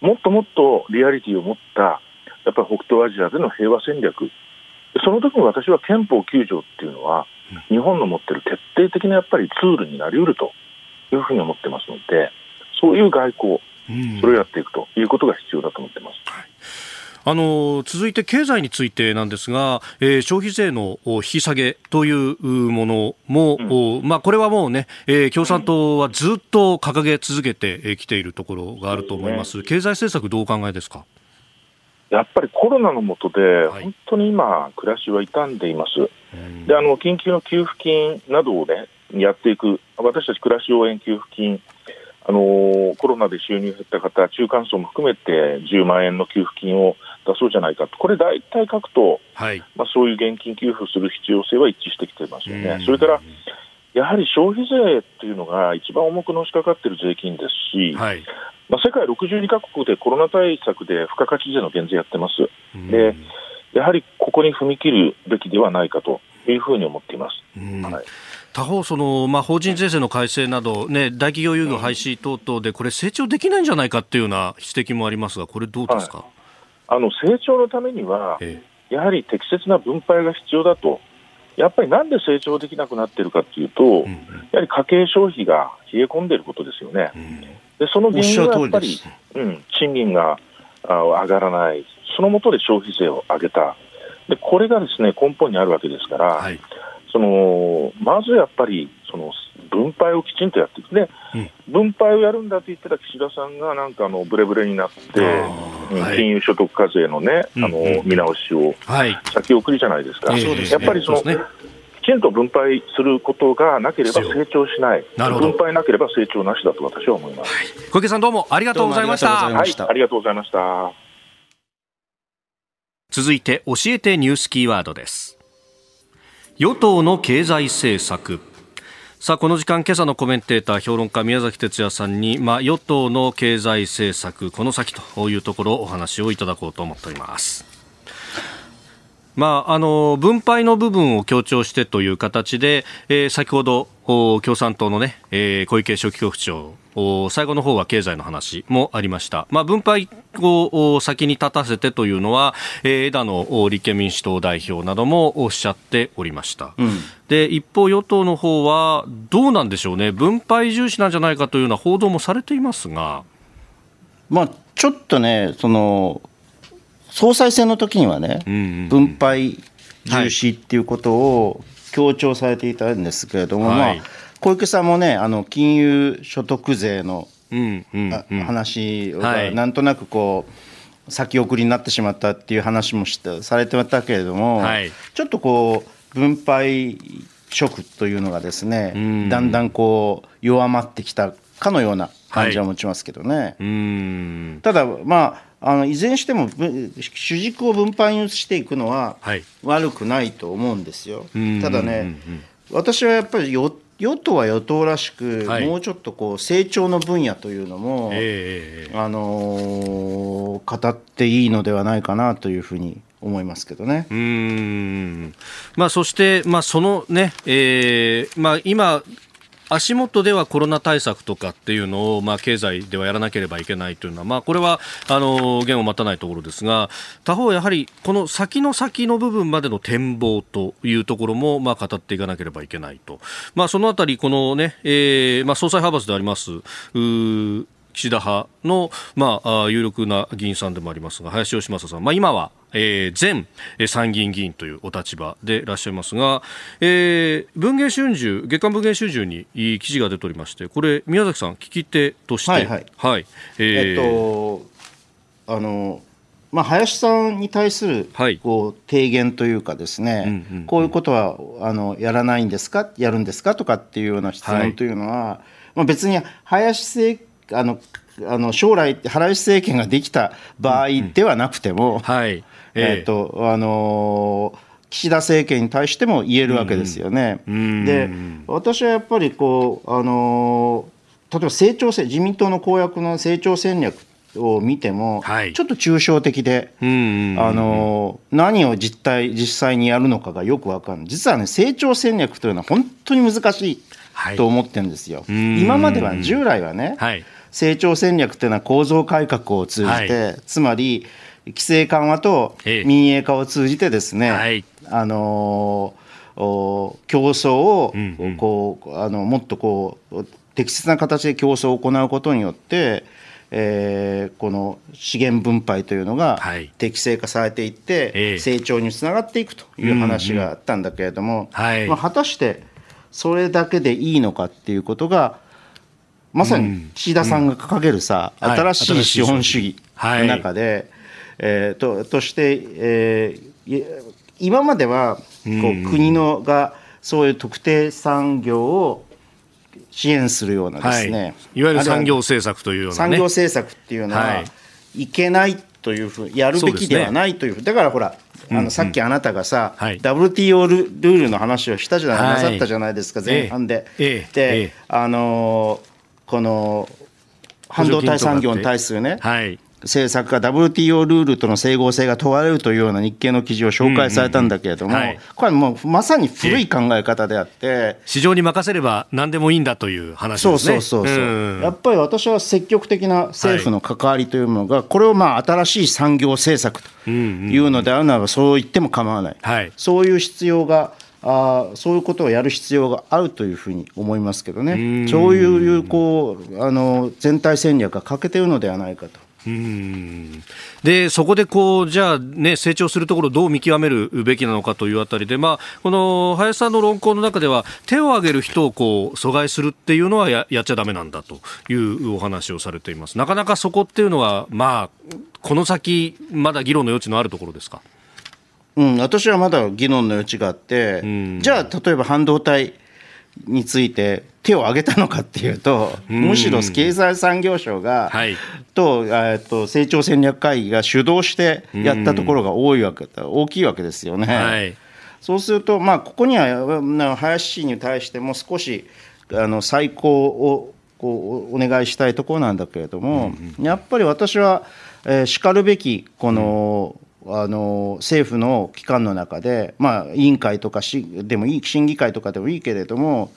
もっともっとリアリティを持った、やっぱり北東アジアでの平和戦略。その時に私は憲法9条っていうのは、日本の持っている徹底的なやっぱりツールになりうるというふうに思ってますので、そういう外交、それをやっていくということが必要だと思ってます。はいあの続いて経済についてなんですが、えー、消費税の引き下げというものも、うん、まあ、これはもうね、えー、共産党はずっと掲げ続けてきているところがあると思います、経済政策、どうお考えですか？やっぱりコロナの下で、本当に今、暮らしは傷んでいます。であの緊急の給付金などを、ね、やっていく、私たち暮らし応援給付金、あのコロナで収入減った方、中間層も含めて10万円の給付金を出そうじゃないかと、これ、大体書くと、はい、まあ、そういう現金給付する必要性は一致してきてますよね。それからやはり消費税っていうのが一番重くのしかかっている税金ですし、はい、まあ、世界62カ国でコロナ対策で付加価値税の減税やってます。でやはりここに踏み切るべきではないかというふうに思っています。はい。他方その、まあ、法人税制の改正など、ね、大企業優遇廃止等々で、これ、成長できないんじゃないかっていうような指摘もありますが、これ、どうですか、はい、あの成長のためには、やはり適切な分配が必要だと。やっぱりなんで成長できなくなっているかというと、うん、やはり家計消費が冷え込んでいることですよね。うん、でその原因はやっぱり、うん、賃金が上がらない、そのもとで消費税を上げた、でこれがですね根本にあるわけですから、はい、そのまずやっぱりその分配をきちんとやっていくね、うん、分配をやるんだと言ってた岸田さんがなんかあのブレブレになって、はい、金融所得課税のね、あの見直しを先送りじゃないですか。はい、やっぱりその、ね、きちんと分配することがなければ成長しない、分配なければ成長なしだと私は思います、はい、小池さん、どうもありがとうございました。はい、ありがとうございました。続いて、教えてニュースキーワードです。与党の経済政策。さあこの時間今朝のコメンテーター評論家宮崎哲也さんに、まあ、与党の経済政策この先というところお話をいただこうと思っております。まあ、あの分配の部分を強調してという形で、えー、先ほど共産党のね、えー、小池書記局長最後の方は経済の話もありました。まあ、分配を先に立たせてというのは、えー、枝野立憲民主党代表などもおっしゃっておりました。うん、で、一方与党の方はどうなんでしょうね。分配重視なんじゃないかというような報道もされていますが。まあ、ちょっとね、その、総裁選の時にはね、分配重視っていうことを強調されていたんですけれども、はい、まあ、小池さんもね、あの金融所得税の話がなんとなくこう、先送りになってしまったっていう話もしてされてたけれども、はい、ちょっとこう、分配色というのがですね、だんだんこう弱まってきたかのような感じは持ちますけどね。はい、ただ、まああのいずれにしても主軸を分配にしていくのは悪くないと思うんですよ。はい、ただね、私はやっぱり与与党は与党らしく、はい、もうちょっとこう成長の分野というのも、えー、あのー、語っていいのではないかなというふうに思いますけどね。うん。まあ、そして、まあ、そのね、えーまあ、今、足元ではコロナ対策とかっていうのを、まあ、経済ではやらなければいけないというのは、まあ、これはあの弦を待たないところですが他方、やはりこの先の先の部分までの展望というところも、まあ、語っていかなければいけないと、まあ、そのあたり、このね、えーまあ、総裁派閥であります岸田派の、まあ、有力な議員さんでもありますが林芳正さん、まあ、今はえー、前参議院議員というお立場でいらっしゃいますが、えー、文藝春秋、月刊文藝春秋に記事が出ておりまして、これ、宮崎さん、聞き手として、はい、はい。はい、えー、えっと、あの、まあ、林さんに対するこう提言というかですね、こういうことはあのやらないんですか？やるんですか？とかっていうような質問というのは、はい、まあ、別に林政あのあの将来林政権ができた場合ではなくても、うんうん、はいえー、とあのー岸田政権に対しても言えるわけですよね。で私はやっぱりこう、あの例えば成長自民党の公約の成長戦略を見ても、はい、ちょっと抽象的で、あの何を実態実際にやるのかがよく分かんない。実はね成長戦略というのは本当に難しいと思ってるんですよ。はい、今までは従来はね、はい、成長戦略というのは構造改革を通じて、つまり規制緩和と民営化を通じてですね、はい、あの競争をこう、あのもっとこう適切な形で競争を行うことによって、えー、この資源分配というのが適正化されていって、成長につながっていくという話があったんだけれども、まあ、果たしてそれだけでいいのかっていうことがまさに岸田さんが掲げるさ、新しい資本主義の中で、えー、ととして、えー、今まではこう国のがそういう特定産業を支援するようなですね、はい、いわゆる産業政策というような、ね、産業政策っていうのは、はい、いけないというふうやるべきではないという、うね、だからほらあのさっきあなたがさ、はい、WTO ルールの話をしたじゃない、はい、なさったじゃないですか前半で。ええ。で、え、あのこの半導体産業に対するね、はい、政策が WTO ルールとの整合性が問われるというような日経の記事を紹介されたんだけれども、これはもうまさに古い考え方であって、市場に任せれば何でもいいんだという話ですね。そうそうそうそう、やっぱり私は積極的な政府の関わりというものが、これをまあ新しい産業政策というのであるならば、そう言っても構わない、はい、そういう必要があそういうことをやる必要があるというふうに思いますけどね、そういうこうあの全体戦略が欠けているのではないかと。うんでそこでこうじゃあ、ね、成長するところをどう見極めるべきなのかというあたりで、まあ、この林さんの論考の中では手を挙げる人をこう阻害するっていうのはややっちゃだめなんだというお話をされています。なかなかそこっていうのは、まあ、この先まだ議論の余地のあるところですか？うん、私はまだ議論の余地があって、じゃあ例えば半導体について手を挙げたのかっていうと、むしろ経済産業省が、はい、とえっと成長戦略会議が主導してやったところが多いわけ大きいわけですよね。はい、そうすると、まあ、ここには林氏に対しても少しあの再考をこうお願いしたいところなんだけれども、うんうん、やっぱり私は、えー、しかるべきこの、うん、あの政府の機関の中で、まあ、委員会とかしでもいい審議会とかでもいいけれども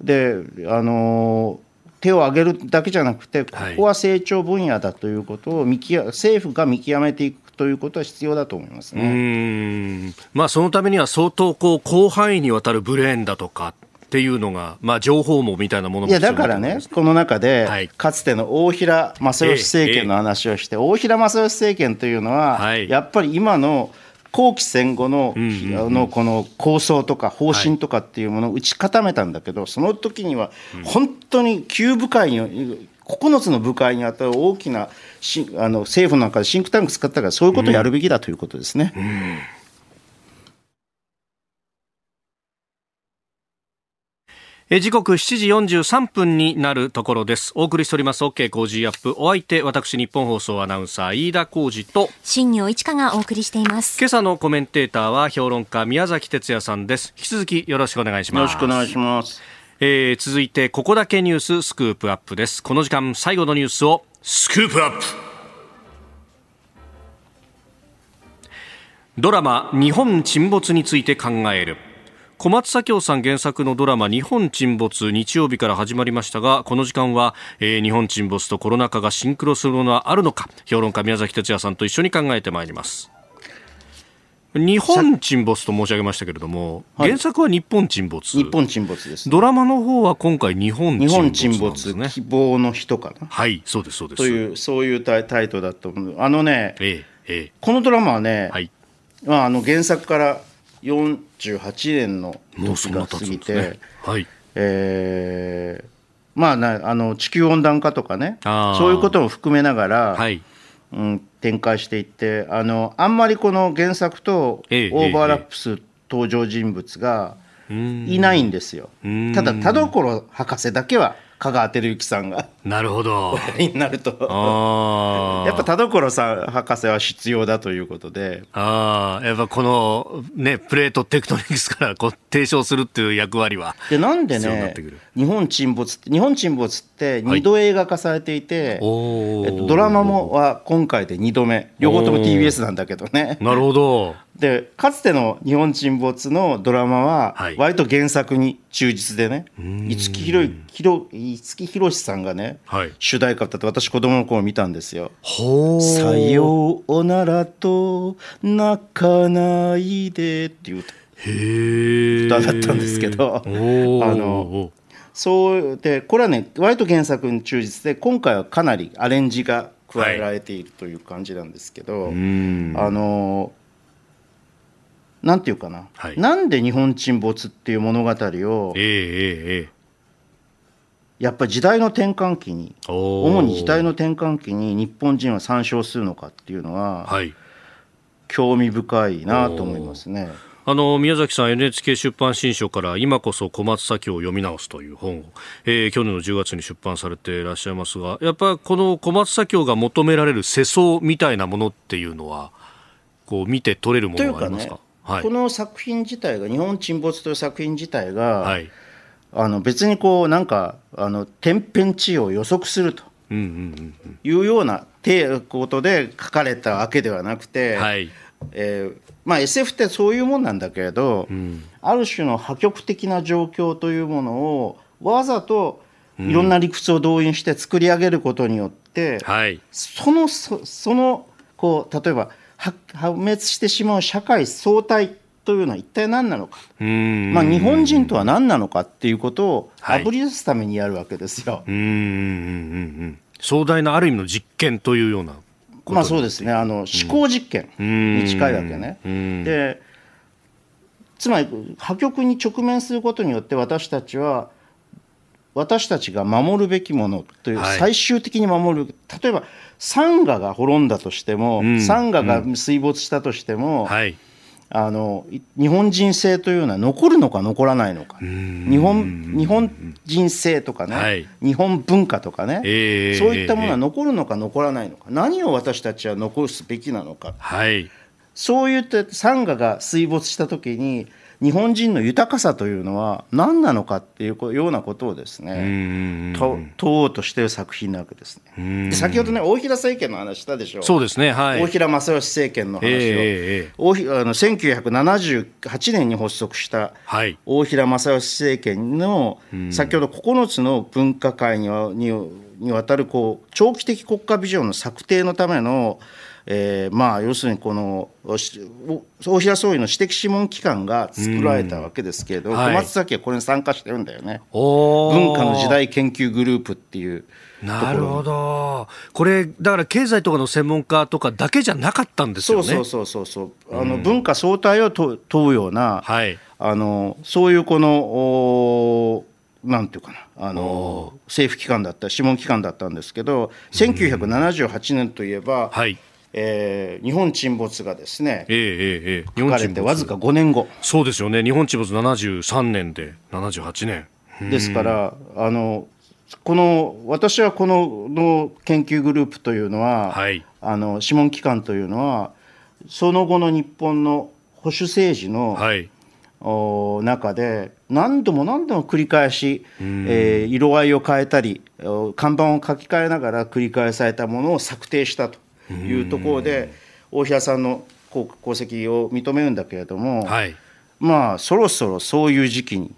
であの手を挙げるだけじゃなくて、ここは成長分野だということを見極政府が見極めていくということは必要だと思いますね。まあ、そのためには相当こう広範囲にわたるブレーンだとかっていうのが、まあ、情報網みたいなものもいやだからね、この中で、はい、かつての大平正義政権の話をして、ええ、大平正義政権というのは、はい、やっぱり今の後期戦後の,、のこの構想とか方針とかっていうものを打ち固めたんだけど、その時には本当に9部会に9つの部会にあたる大きなしあの政府の中でシンクタンク使ったからそういうことをやるべきだということですね。うんうんえ時刻7時43分になるところです。お送りしております OK 工事アップ。お相手、私、日本放送アナウンサー、飯田浩二と、新業一華がお送りしています。今朝のコメンテーターは、評論家、宮崎哲也さんです。引き続きよろしくお願いします。よろしくお願いします。えー、続いて、ここだけニューススクープアップです。この時間、最後のニュースを、スクープアップドラマ、日本沈没について考える。小松左京さん原作のドラマ日本沈没日曜日から始まりましたがこの時間は、えー、日本沈没とコロナ禍がシンクロするものはあるのか評論家宮崎哲也さんと一緒に考えてまいります。日本沈没と申し上げましたけれども、原作は日本沈没。日本沈没です、ドラマの方は今回日本沈没、ね、日本沈没希望の人かな。はいそうですそうです。というそういうタイタイトルだと思う。あのね、ええええ、このドラマはね、はい。まあ、あの原作から48年の時が過ぎて、ね。はい。えー、まあなあの地球温暖化とかねそういうことも含めながら、はい。うん、展開していってあのあんまりこの原作とオーバーラップする登場人物がいないんですよ。ただ田所博士だけは香川照之さんが。なるほど。になると。やっぱ田所さん博士は必要だということで。ああやっぱこのねプレートテクトニクスからこう提唱するっていう役割はでなんでね日本沈没って日本沈没って2度映画化されていて、はい、えっと、ドラマもは今回で2度目。両方とも TBS なんだけどね。なるほどでかつての日本沈没のドラマは割と原作に忠実でね、五木ひろ五木ひろしさんがね、はい、主題歌歌って私子供の頃見たんですよ。さようならと泣かないでっていう歌。だったんですけど。あのそうでこれはね割と原作に忠実で今回はかなりアレンジが加えられているという感じなんですけど、はい、あのなんていうかな、はい、なんで日本沈没っていう物語を、えーえー、やっぱり時代の転換期に主に時代の転換期に日本人は参照するのかっていうのは、はい、興味深いなと思いますね。あの宮崎さん NHK 出版新書から今こそ小松左京を読み直すという本を、えー、去年の10月に出版されていらっしゃいますがやっぱりこの小松左京が求められる世相みたいなものっていうのはこう見て取れるものがありますか？はい、この作品自体が「日本沈没」という作品自体が、はい、あの別にこうなんかあの天変地異を予測するというようなことで書かれたわけではなくて、はい。えーまあ、SF ってそういうもんなんだけれど、うん、ある種の破局的な状況というものをわざといろんな理屈を動員して作り上げることによって、うんはい、そのそそのこう例えば破滅してしまう社会相対とというのは一体何なのか、まあ、日本人とは何なのかっていうことをあぶり出すためにやるわけですよ。うんうんうんうん壮大なある意味の実験というようなまあそうですね。あの思考実験に近いわけね。でつまり破局に直面することによって私たちは私たちが守るべきものという、最終的に守る例えばサンガが滅んだとしても、うん、サンガが水没したとしても、はい、あの日本人性というのは残るのか残らないのか。日本日本人性とかね、はい、日本文化とかね、えー、そういったものは残るのか残らないのか。何を私たちは残すべきなのか、はい、そういったサンガが水没した時に日本人の豊かさというのは何なのかっていうようなことをですね問おうとしている作品なわけですね。先ほどね大平政権の話したでしょ？う。そうですね。はい、大平正義政権の話を、えー、大あの1978年に発足した大平正義政権の、先ほど9つの分科会にはににわたるこう長期的国家ビジョンの策定のためのえー、まあ要するにこの大平総理の私的諮問機関が作られたわけですけれど、小松崎はこれに参加してるんだよね。文化の時代研究グループっていうなるほど。これだから経済とかの専門家とかだけじゃなかったんですよね。そうそうそうそうあの、文化総体を問うような、はい、あのそういうこのなんていうかなあの政府機関だった諮問機関だったんですけど1978年といえば、はいえー、日本沈没がですね、えーえー、書かれてわずか5年後。そうですよね。日本沈没73年で78年。ですからあのこの私はこのの研究グループというのは、はい、あの諮問機関というのはその後の日本の保守政治の、はい、お中で何度も何度も繰り返し、えー、色合いを変えたり看板を書き換えながら繰り返されたものを策定したというところで大平さんの功績を認めるんだけれども、はい、まあそろそろそういう時期に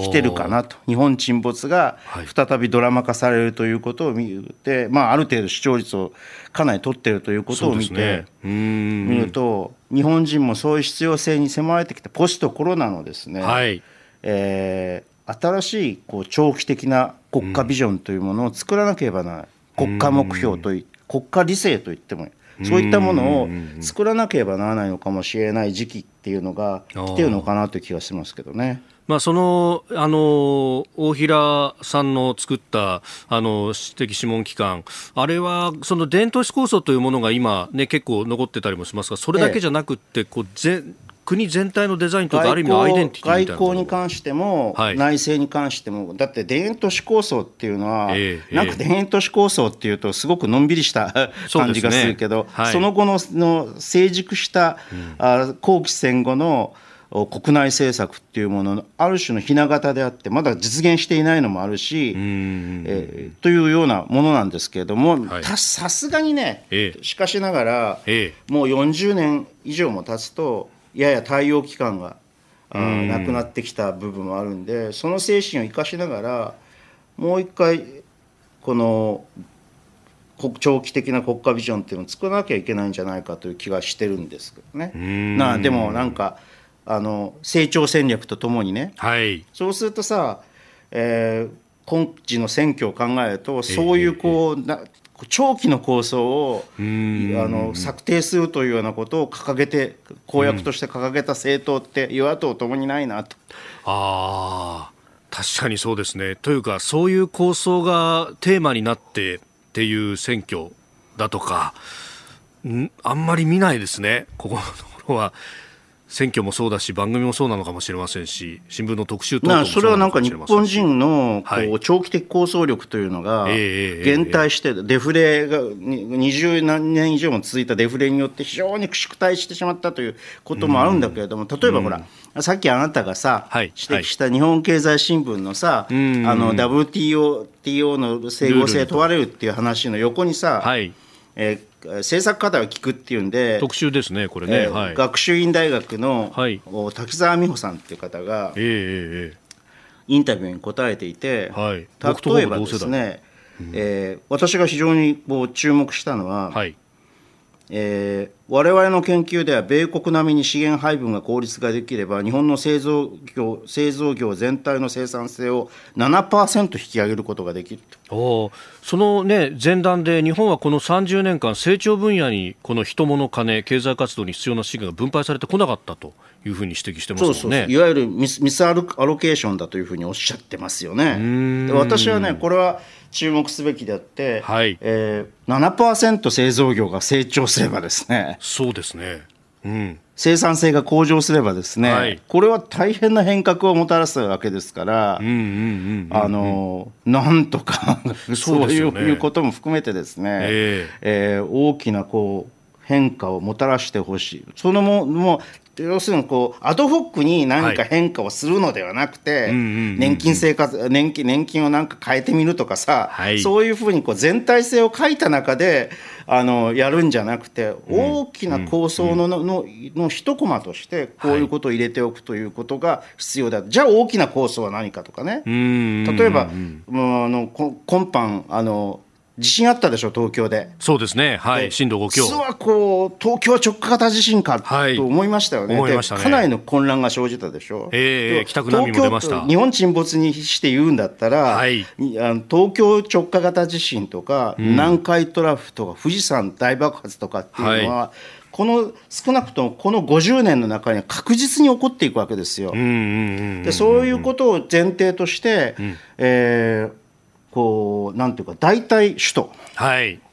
来てるかなと。日本沈没が再びドラマ化されるということを見て、まあ、ある程度視聴率をかなり取ってるということを見て、ね、見ると日本人もそういう必要性に迫られてきたポストコロナのですね、はい、えー、新しいこう長期的な国家ビジョンというものを作らなければならない。国家目標といっ国家理性といってもそういったものを作らなければならないのかもしれない時期っていうのが来てるのかなという気がしますけどね。まあ、そのあの大平さんの作ったあの私的諮問機関、あれはその伝統史構想というものが今、ね、結構残ってたりもしますが、それだけじゃなくて、こうぜ国全体のデザインとか、ある意味のアイデンティティ外交に関しても、はい、内政に関しても、だって田園都市構想っていうのは、えー、なんか田園都市構想っていうと、すごくのんびりした 感じがするけど、そ、ねはい、その後のの成熟した、うん、あ後期戦後の国内政策っていうもののある種のひな形であってまだ実現していないのもあるし、えー、というようなものなんですけれどもさすがにね、えー、しかしながら、えー、もう40年以上も経つとやや対応期間がなくなってきた部分もあるんでその精神を生かしながらもう一回この長期的な国家ビジョンっていうのを作らなきゃいけないんじゃないかという気がしてるんですけどね。なでもなんかあの成長戦略とともにね、はい、そうするとさ、えー、今時の選挙を考えるとそういうこう、えー、な長期の構想をあの策定するというようなことを掲げて公約として掲げた政党って与野党ともにないなと。あ確かにそうですね。というかそういう構想がテーマになってっていう選挙だとかん？あんまり見ないですねここのところは。選挙もそうだし番組もそうなのかもしれませんし新聞の特集等々それはなんか日本人のこう長期的構想力というのが減退してデフレが二十何年以上も続いたデフレによって非常に縮退してしまったということもあるんだけれども例えばほらさっきあなたがさ指摘した日本経済新聞のさあの WTO の整合性問われるっていう話の横にさえ政策課題を聞くっていうんで特集ですねこれね、えーはい、学習院大学の、はい、滝沢美穂さんっていう方が、えー、インタビューに答えていて、はい、例えばですね、うん、えー、私が非常にこう注目したのは、はいえー、我々の研究では米国並みに資源配分が効率ができれば日本の製造業製造業全体の生産性を7%引き上げることができるおその、ね、前段で日本はこの30年間成長分野にこの人物金経済活動に必要な資源が分配されてこなかったというふうに指摘してますね。そうそういわゆるミスミスアロケーションだというふうにおっしゃってますよね。で私はねこれは注目すべきであって、はい。えー、7%製造業が成長すればですね。そうですね、うん、生産性が向上すればですね、はい、これは大変な変革をもたらすわけですから、あのなんとかそういうね、いうことも含めてですね、えー、えー、大きなこう変化をもたらしてほしい。そのもも要するにこうアドホックに何か変化をするのではなくて、年金生活年金年金をなんか変えてみるとかさ、はい、そういうふうにこう全体性を書いた中であのやるんじゃなくて大きな構想のののの一コマとしてこういうことを入れておくということが必要だ、じゃあ大きな構想は何かとかね。例えば、あの今般あの地震あったでしょ、東京で。そうですね、はい、震度5強。実はこう、東京直下型地震かと思いましたよね、はい、ね。かなりの混乱が生じたでしょ。えー、帰宅難民も出ました。日本沈没にして言うんだったら、はい、あの東京直下型地震とか、うん、南海トラフとか、富士山大爆発とかっていうのは、はい。この少なくともこの50年の中に確実に起こっていくわけですよ。でそういうことを前提として、うん、えー、こうなんていうか大体首都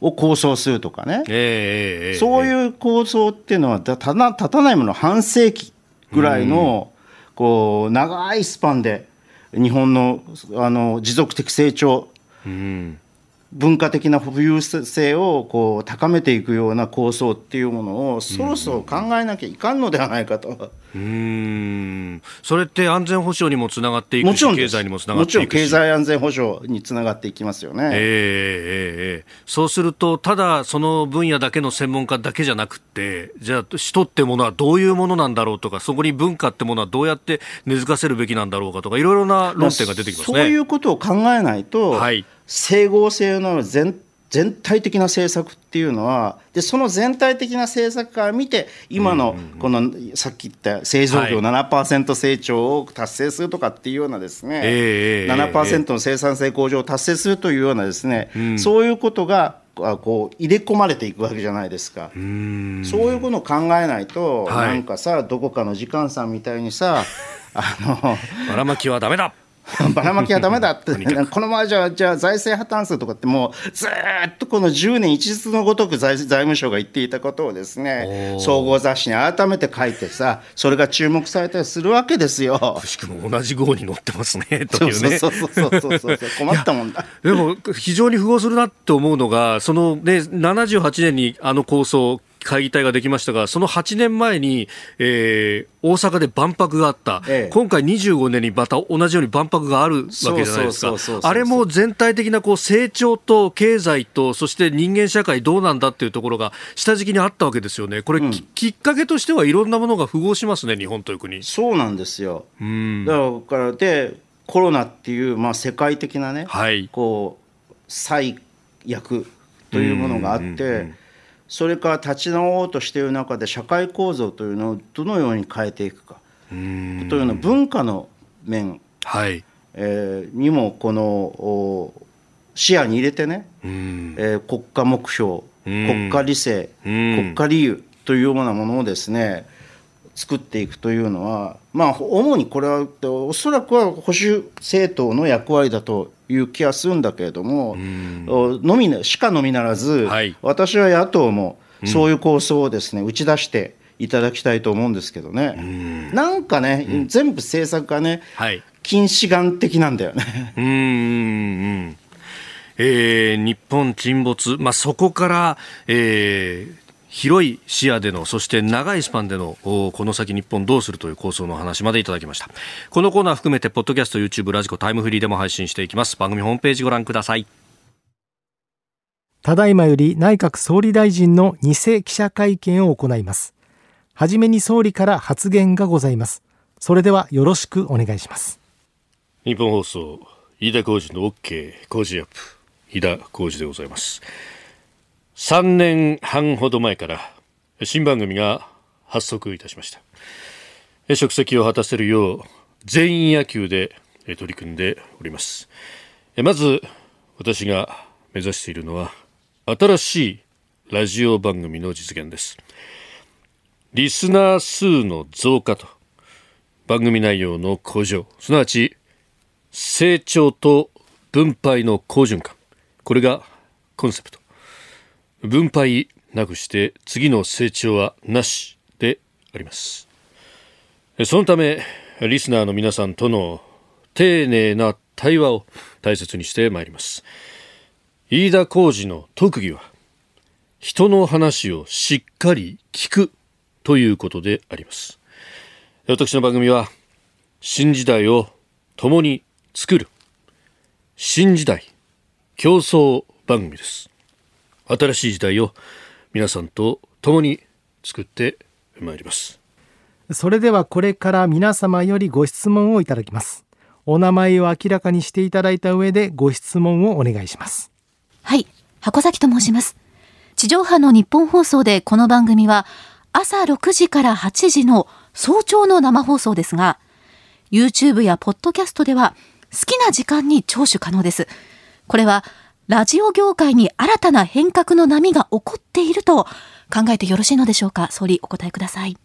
を構想するとかね、はいえー、そういう構想っていうのは立た立たないもの半世紀ぐらいの、こう長いスパンで日本のあの持続的成長、うん文化的な富裕性をこう高めていくような構想っていうものをそろそろ考えなきゃいかんのではないかと。うん。それって安全保障にもつながっていくし、経済にもつながっていくし、もちろん経済安全保障につながっていきますよね、えーえー、そうすると、ただその分野だけの専門家だけじゃなくて、じゃあ、首都ってものはどういうものなんだろうとか、そこに文化ってものはどうやって根付かせるべきなんだろうかとか、いろいろな論点が出てきますね。そういうことを考えないと、はい整合性の全全体的な政策っていうのはでその全体的な政策から見て今のこのさっき言った製造業7%成長を達成するとかっていうようなですね、7%の生産性向上を達成するというようなですね、そういうことがこう入れ込まれていくわけじゃないですか。そういうことを考えないと、なんかさどこかの時間さんみたいにさ あのばらまきはだめだ ばらまきはだめだって、このままじゃじゃあ財政破綻するとかって、もうずっとこの10年一日のごとく財財務省が言っていたことをですね、総合雑誌に改めて書いてさ、それが注目されたりするわけですよ。くしくも同じ号に載ってますね、というね。そうそうそうそうそう困ったもんだ。でも、非常に符合するなって思うのが、そのね、78年にあの構想、会議体ができましたが、その8年前に、えー、大阪で万博があった、ええ、今回25年にまた同じように万博があるわけじゃないですか、あれも全体的なこう成長と経済と、そして人間社会どうなんだっていうところが下敷きにあったわけですよね、これ、うん、きっかけとしてはいろんなものが符合しますね、日本という国。そうなんですよ、うん、だからでコロナっていう、まあ、世界的なね、はい、こう最悪というものがあって、それから立ち直ろうとしている中で社会構造というのをどのように変えていくか。というの文化の面、はい。えー、にもこの視野に入れてね、えー、国家目標国家理性国家理由というようなものをですね作っていくというのはまあ主にこれはおそらくは保守政党の役割だという気がするんだけれども、のみしかのみならず、はい、私は野党もそういう構想をですね、打ち出していただきたいと思うんですけどね、ん。なんかね、うん、全部政策がね、はい、近視眼的なんだよね。うん。えー、日本沈没、まあ、そこから、えー、広い視野でのそして長いスパンでのこの先日本どうするという構想の話までいただきました。このコーナー含めてポッドキャスト YouTube ラジコタイムフリーでも配信していきます。番組ホームページご覧ください。ただいまより内閣総理大臣の偽記者会見を行います。はじめに総理から発言がございます。それではよろしくお願いします。日本放送飯田浩司の OK 工事アップ飯田浩司でございます3年半ほど前から新番組が発足いたしました。職責を果たせるよう全員野球で取り組んでおります。まず私が目指しているのは新しいラジオ番組の実現です。リスナー数の増加と番組内容の向上すなわち成長と分配の好循環。これがコンセプト。分配なくして次の成長はなしであります。そのためリスナーの皆さんとの丁寧な対話を大切にしてまいります。飯田浩二の特技は人の話をしっかり聞くということであります。私の番組は新時代を共に作る新時代競争番組です。新しい時代を皆さんと共に作ってまいります。それではこれから皆様よりご質問をいただきます。お名前を明らかにしていただいた上でご質問をお願いします。はい箱崎と申します。地上波の日本放送でこの番組は朝6時から8時の早朝の生放送ですが YouTube やポッドキャストでは好きな時間に聴取可能です。これはラジオ業界に新たな変革の波が起こっていると考えてよろしいのでしょうか？総理お答えください。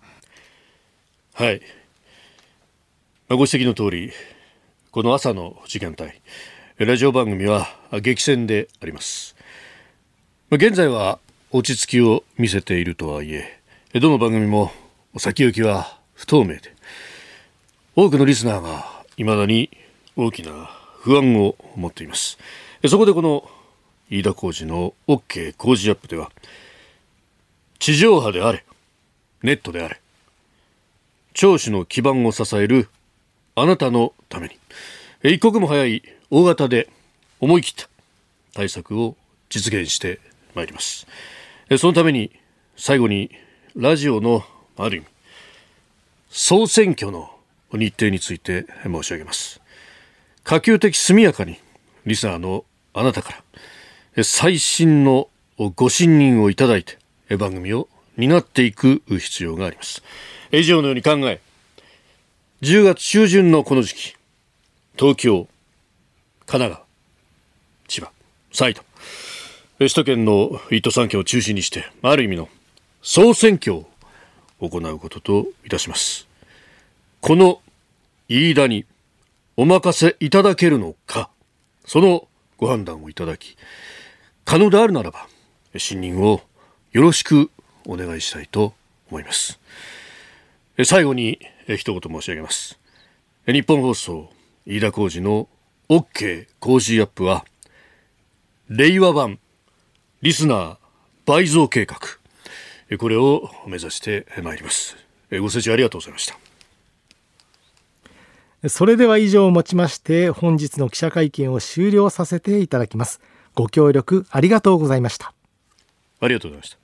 はい、ご指摘の通りこの朝の時間帯ラジオ番組は激戦であります。現在は落ち着きを見せているとはいえどの番組も先行きは不透明で多くのリスナーが未だに大きな不安を持っています。そこでこの飯田浩司の OK 工事アップでは地上波であれネットであれ聴取の基盤を支えるあなたのために一刻も早い大型で思い切った対策を実現してまいります。そのために最後にラジオのある意味総選挙の日程について申し上げます。可及的速やかにリスナーのあなたから最新のご信任をいただいて番組を担っていく必要があります。以上のように考え10月中旬のこの時期東京神奈川千葉埼玉首都圏の1都3県を中心にしてある意味の総選挙を行うことといたします。この飯田にお任せいただけるのかそのご判断をいただき可能であるならば信任をよろしくお願いしたいと思います。最後に一言申し上げます。日本放送飯田浩二の OK 工事アップは令和版リスナー倍増計画。これを目指してまいります。ご清聴ありがとうございました。それでは以上をもちまして本日の記者会見を終了させていただきます。ご協力ありがとうございました。ありがとうございました。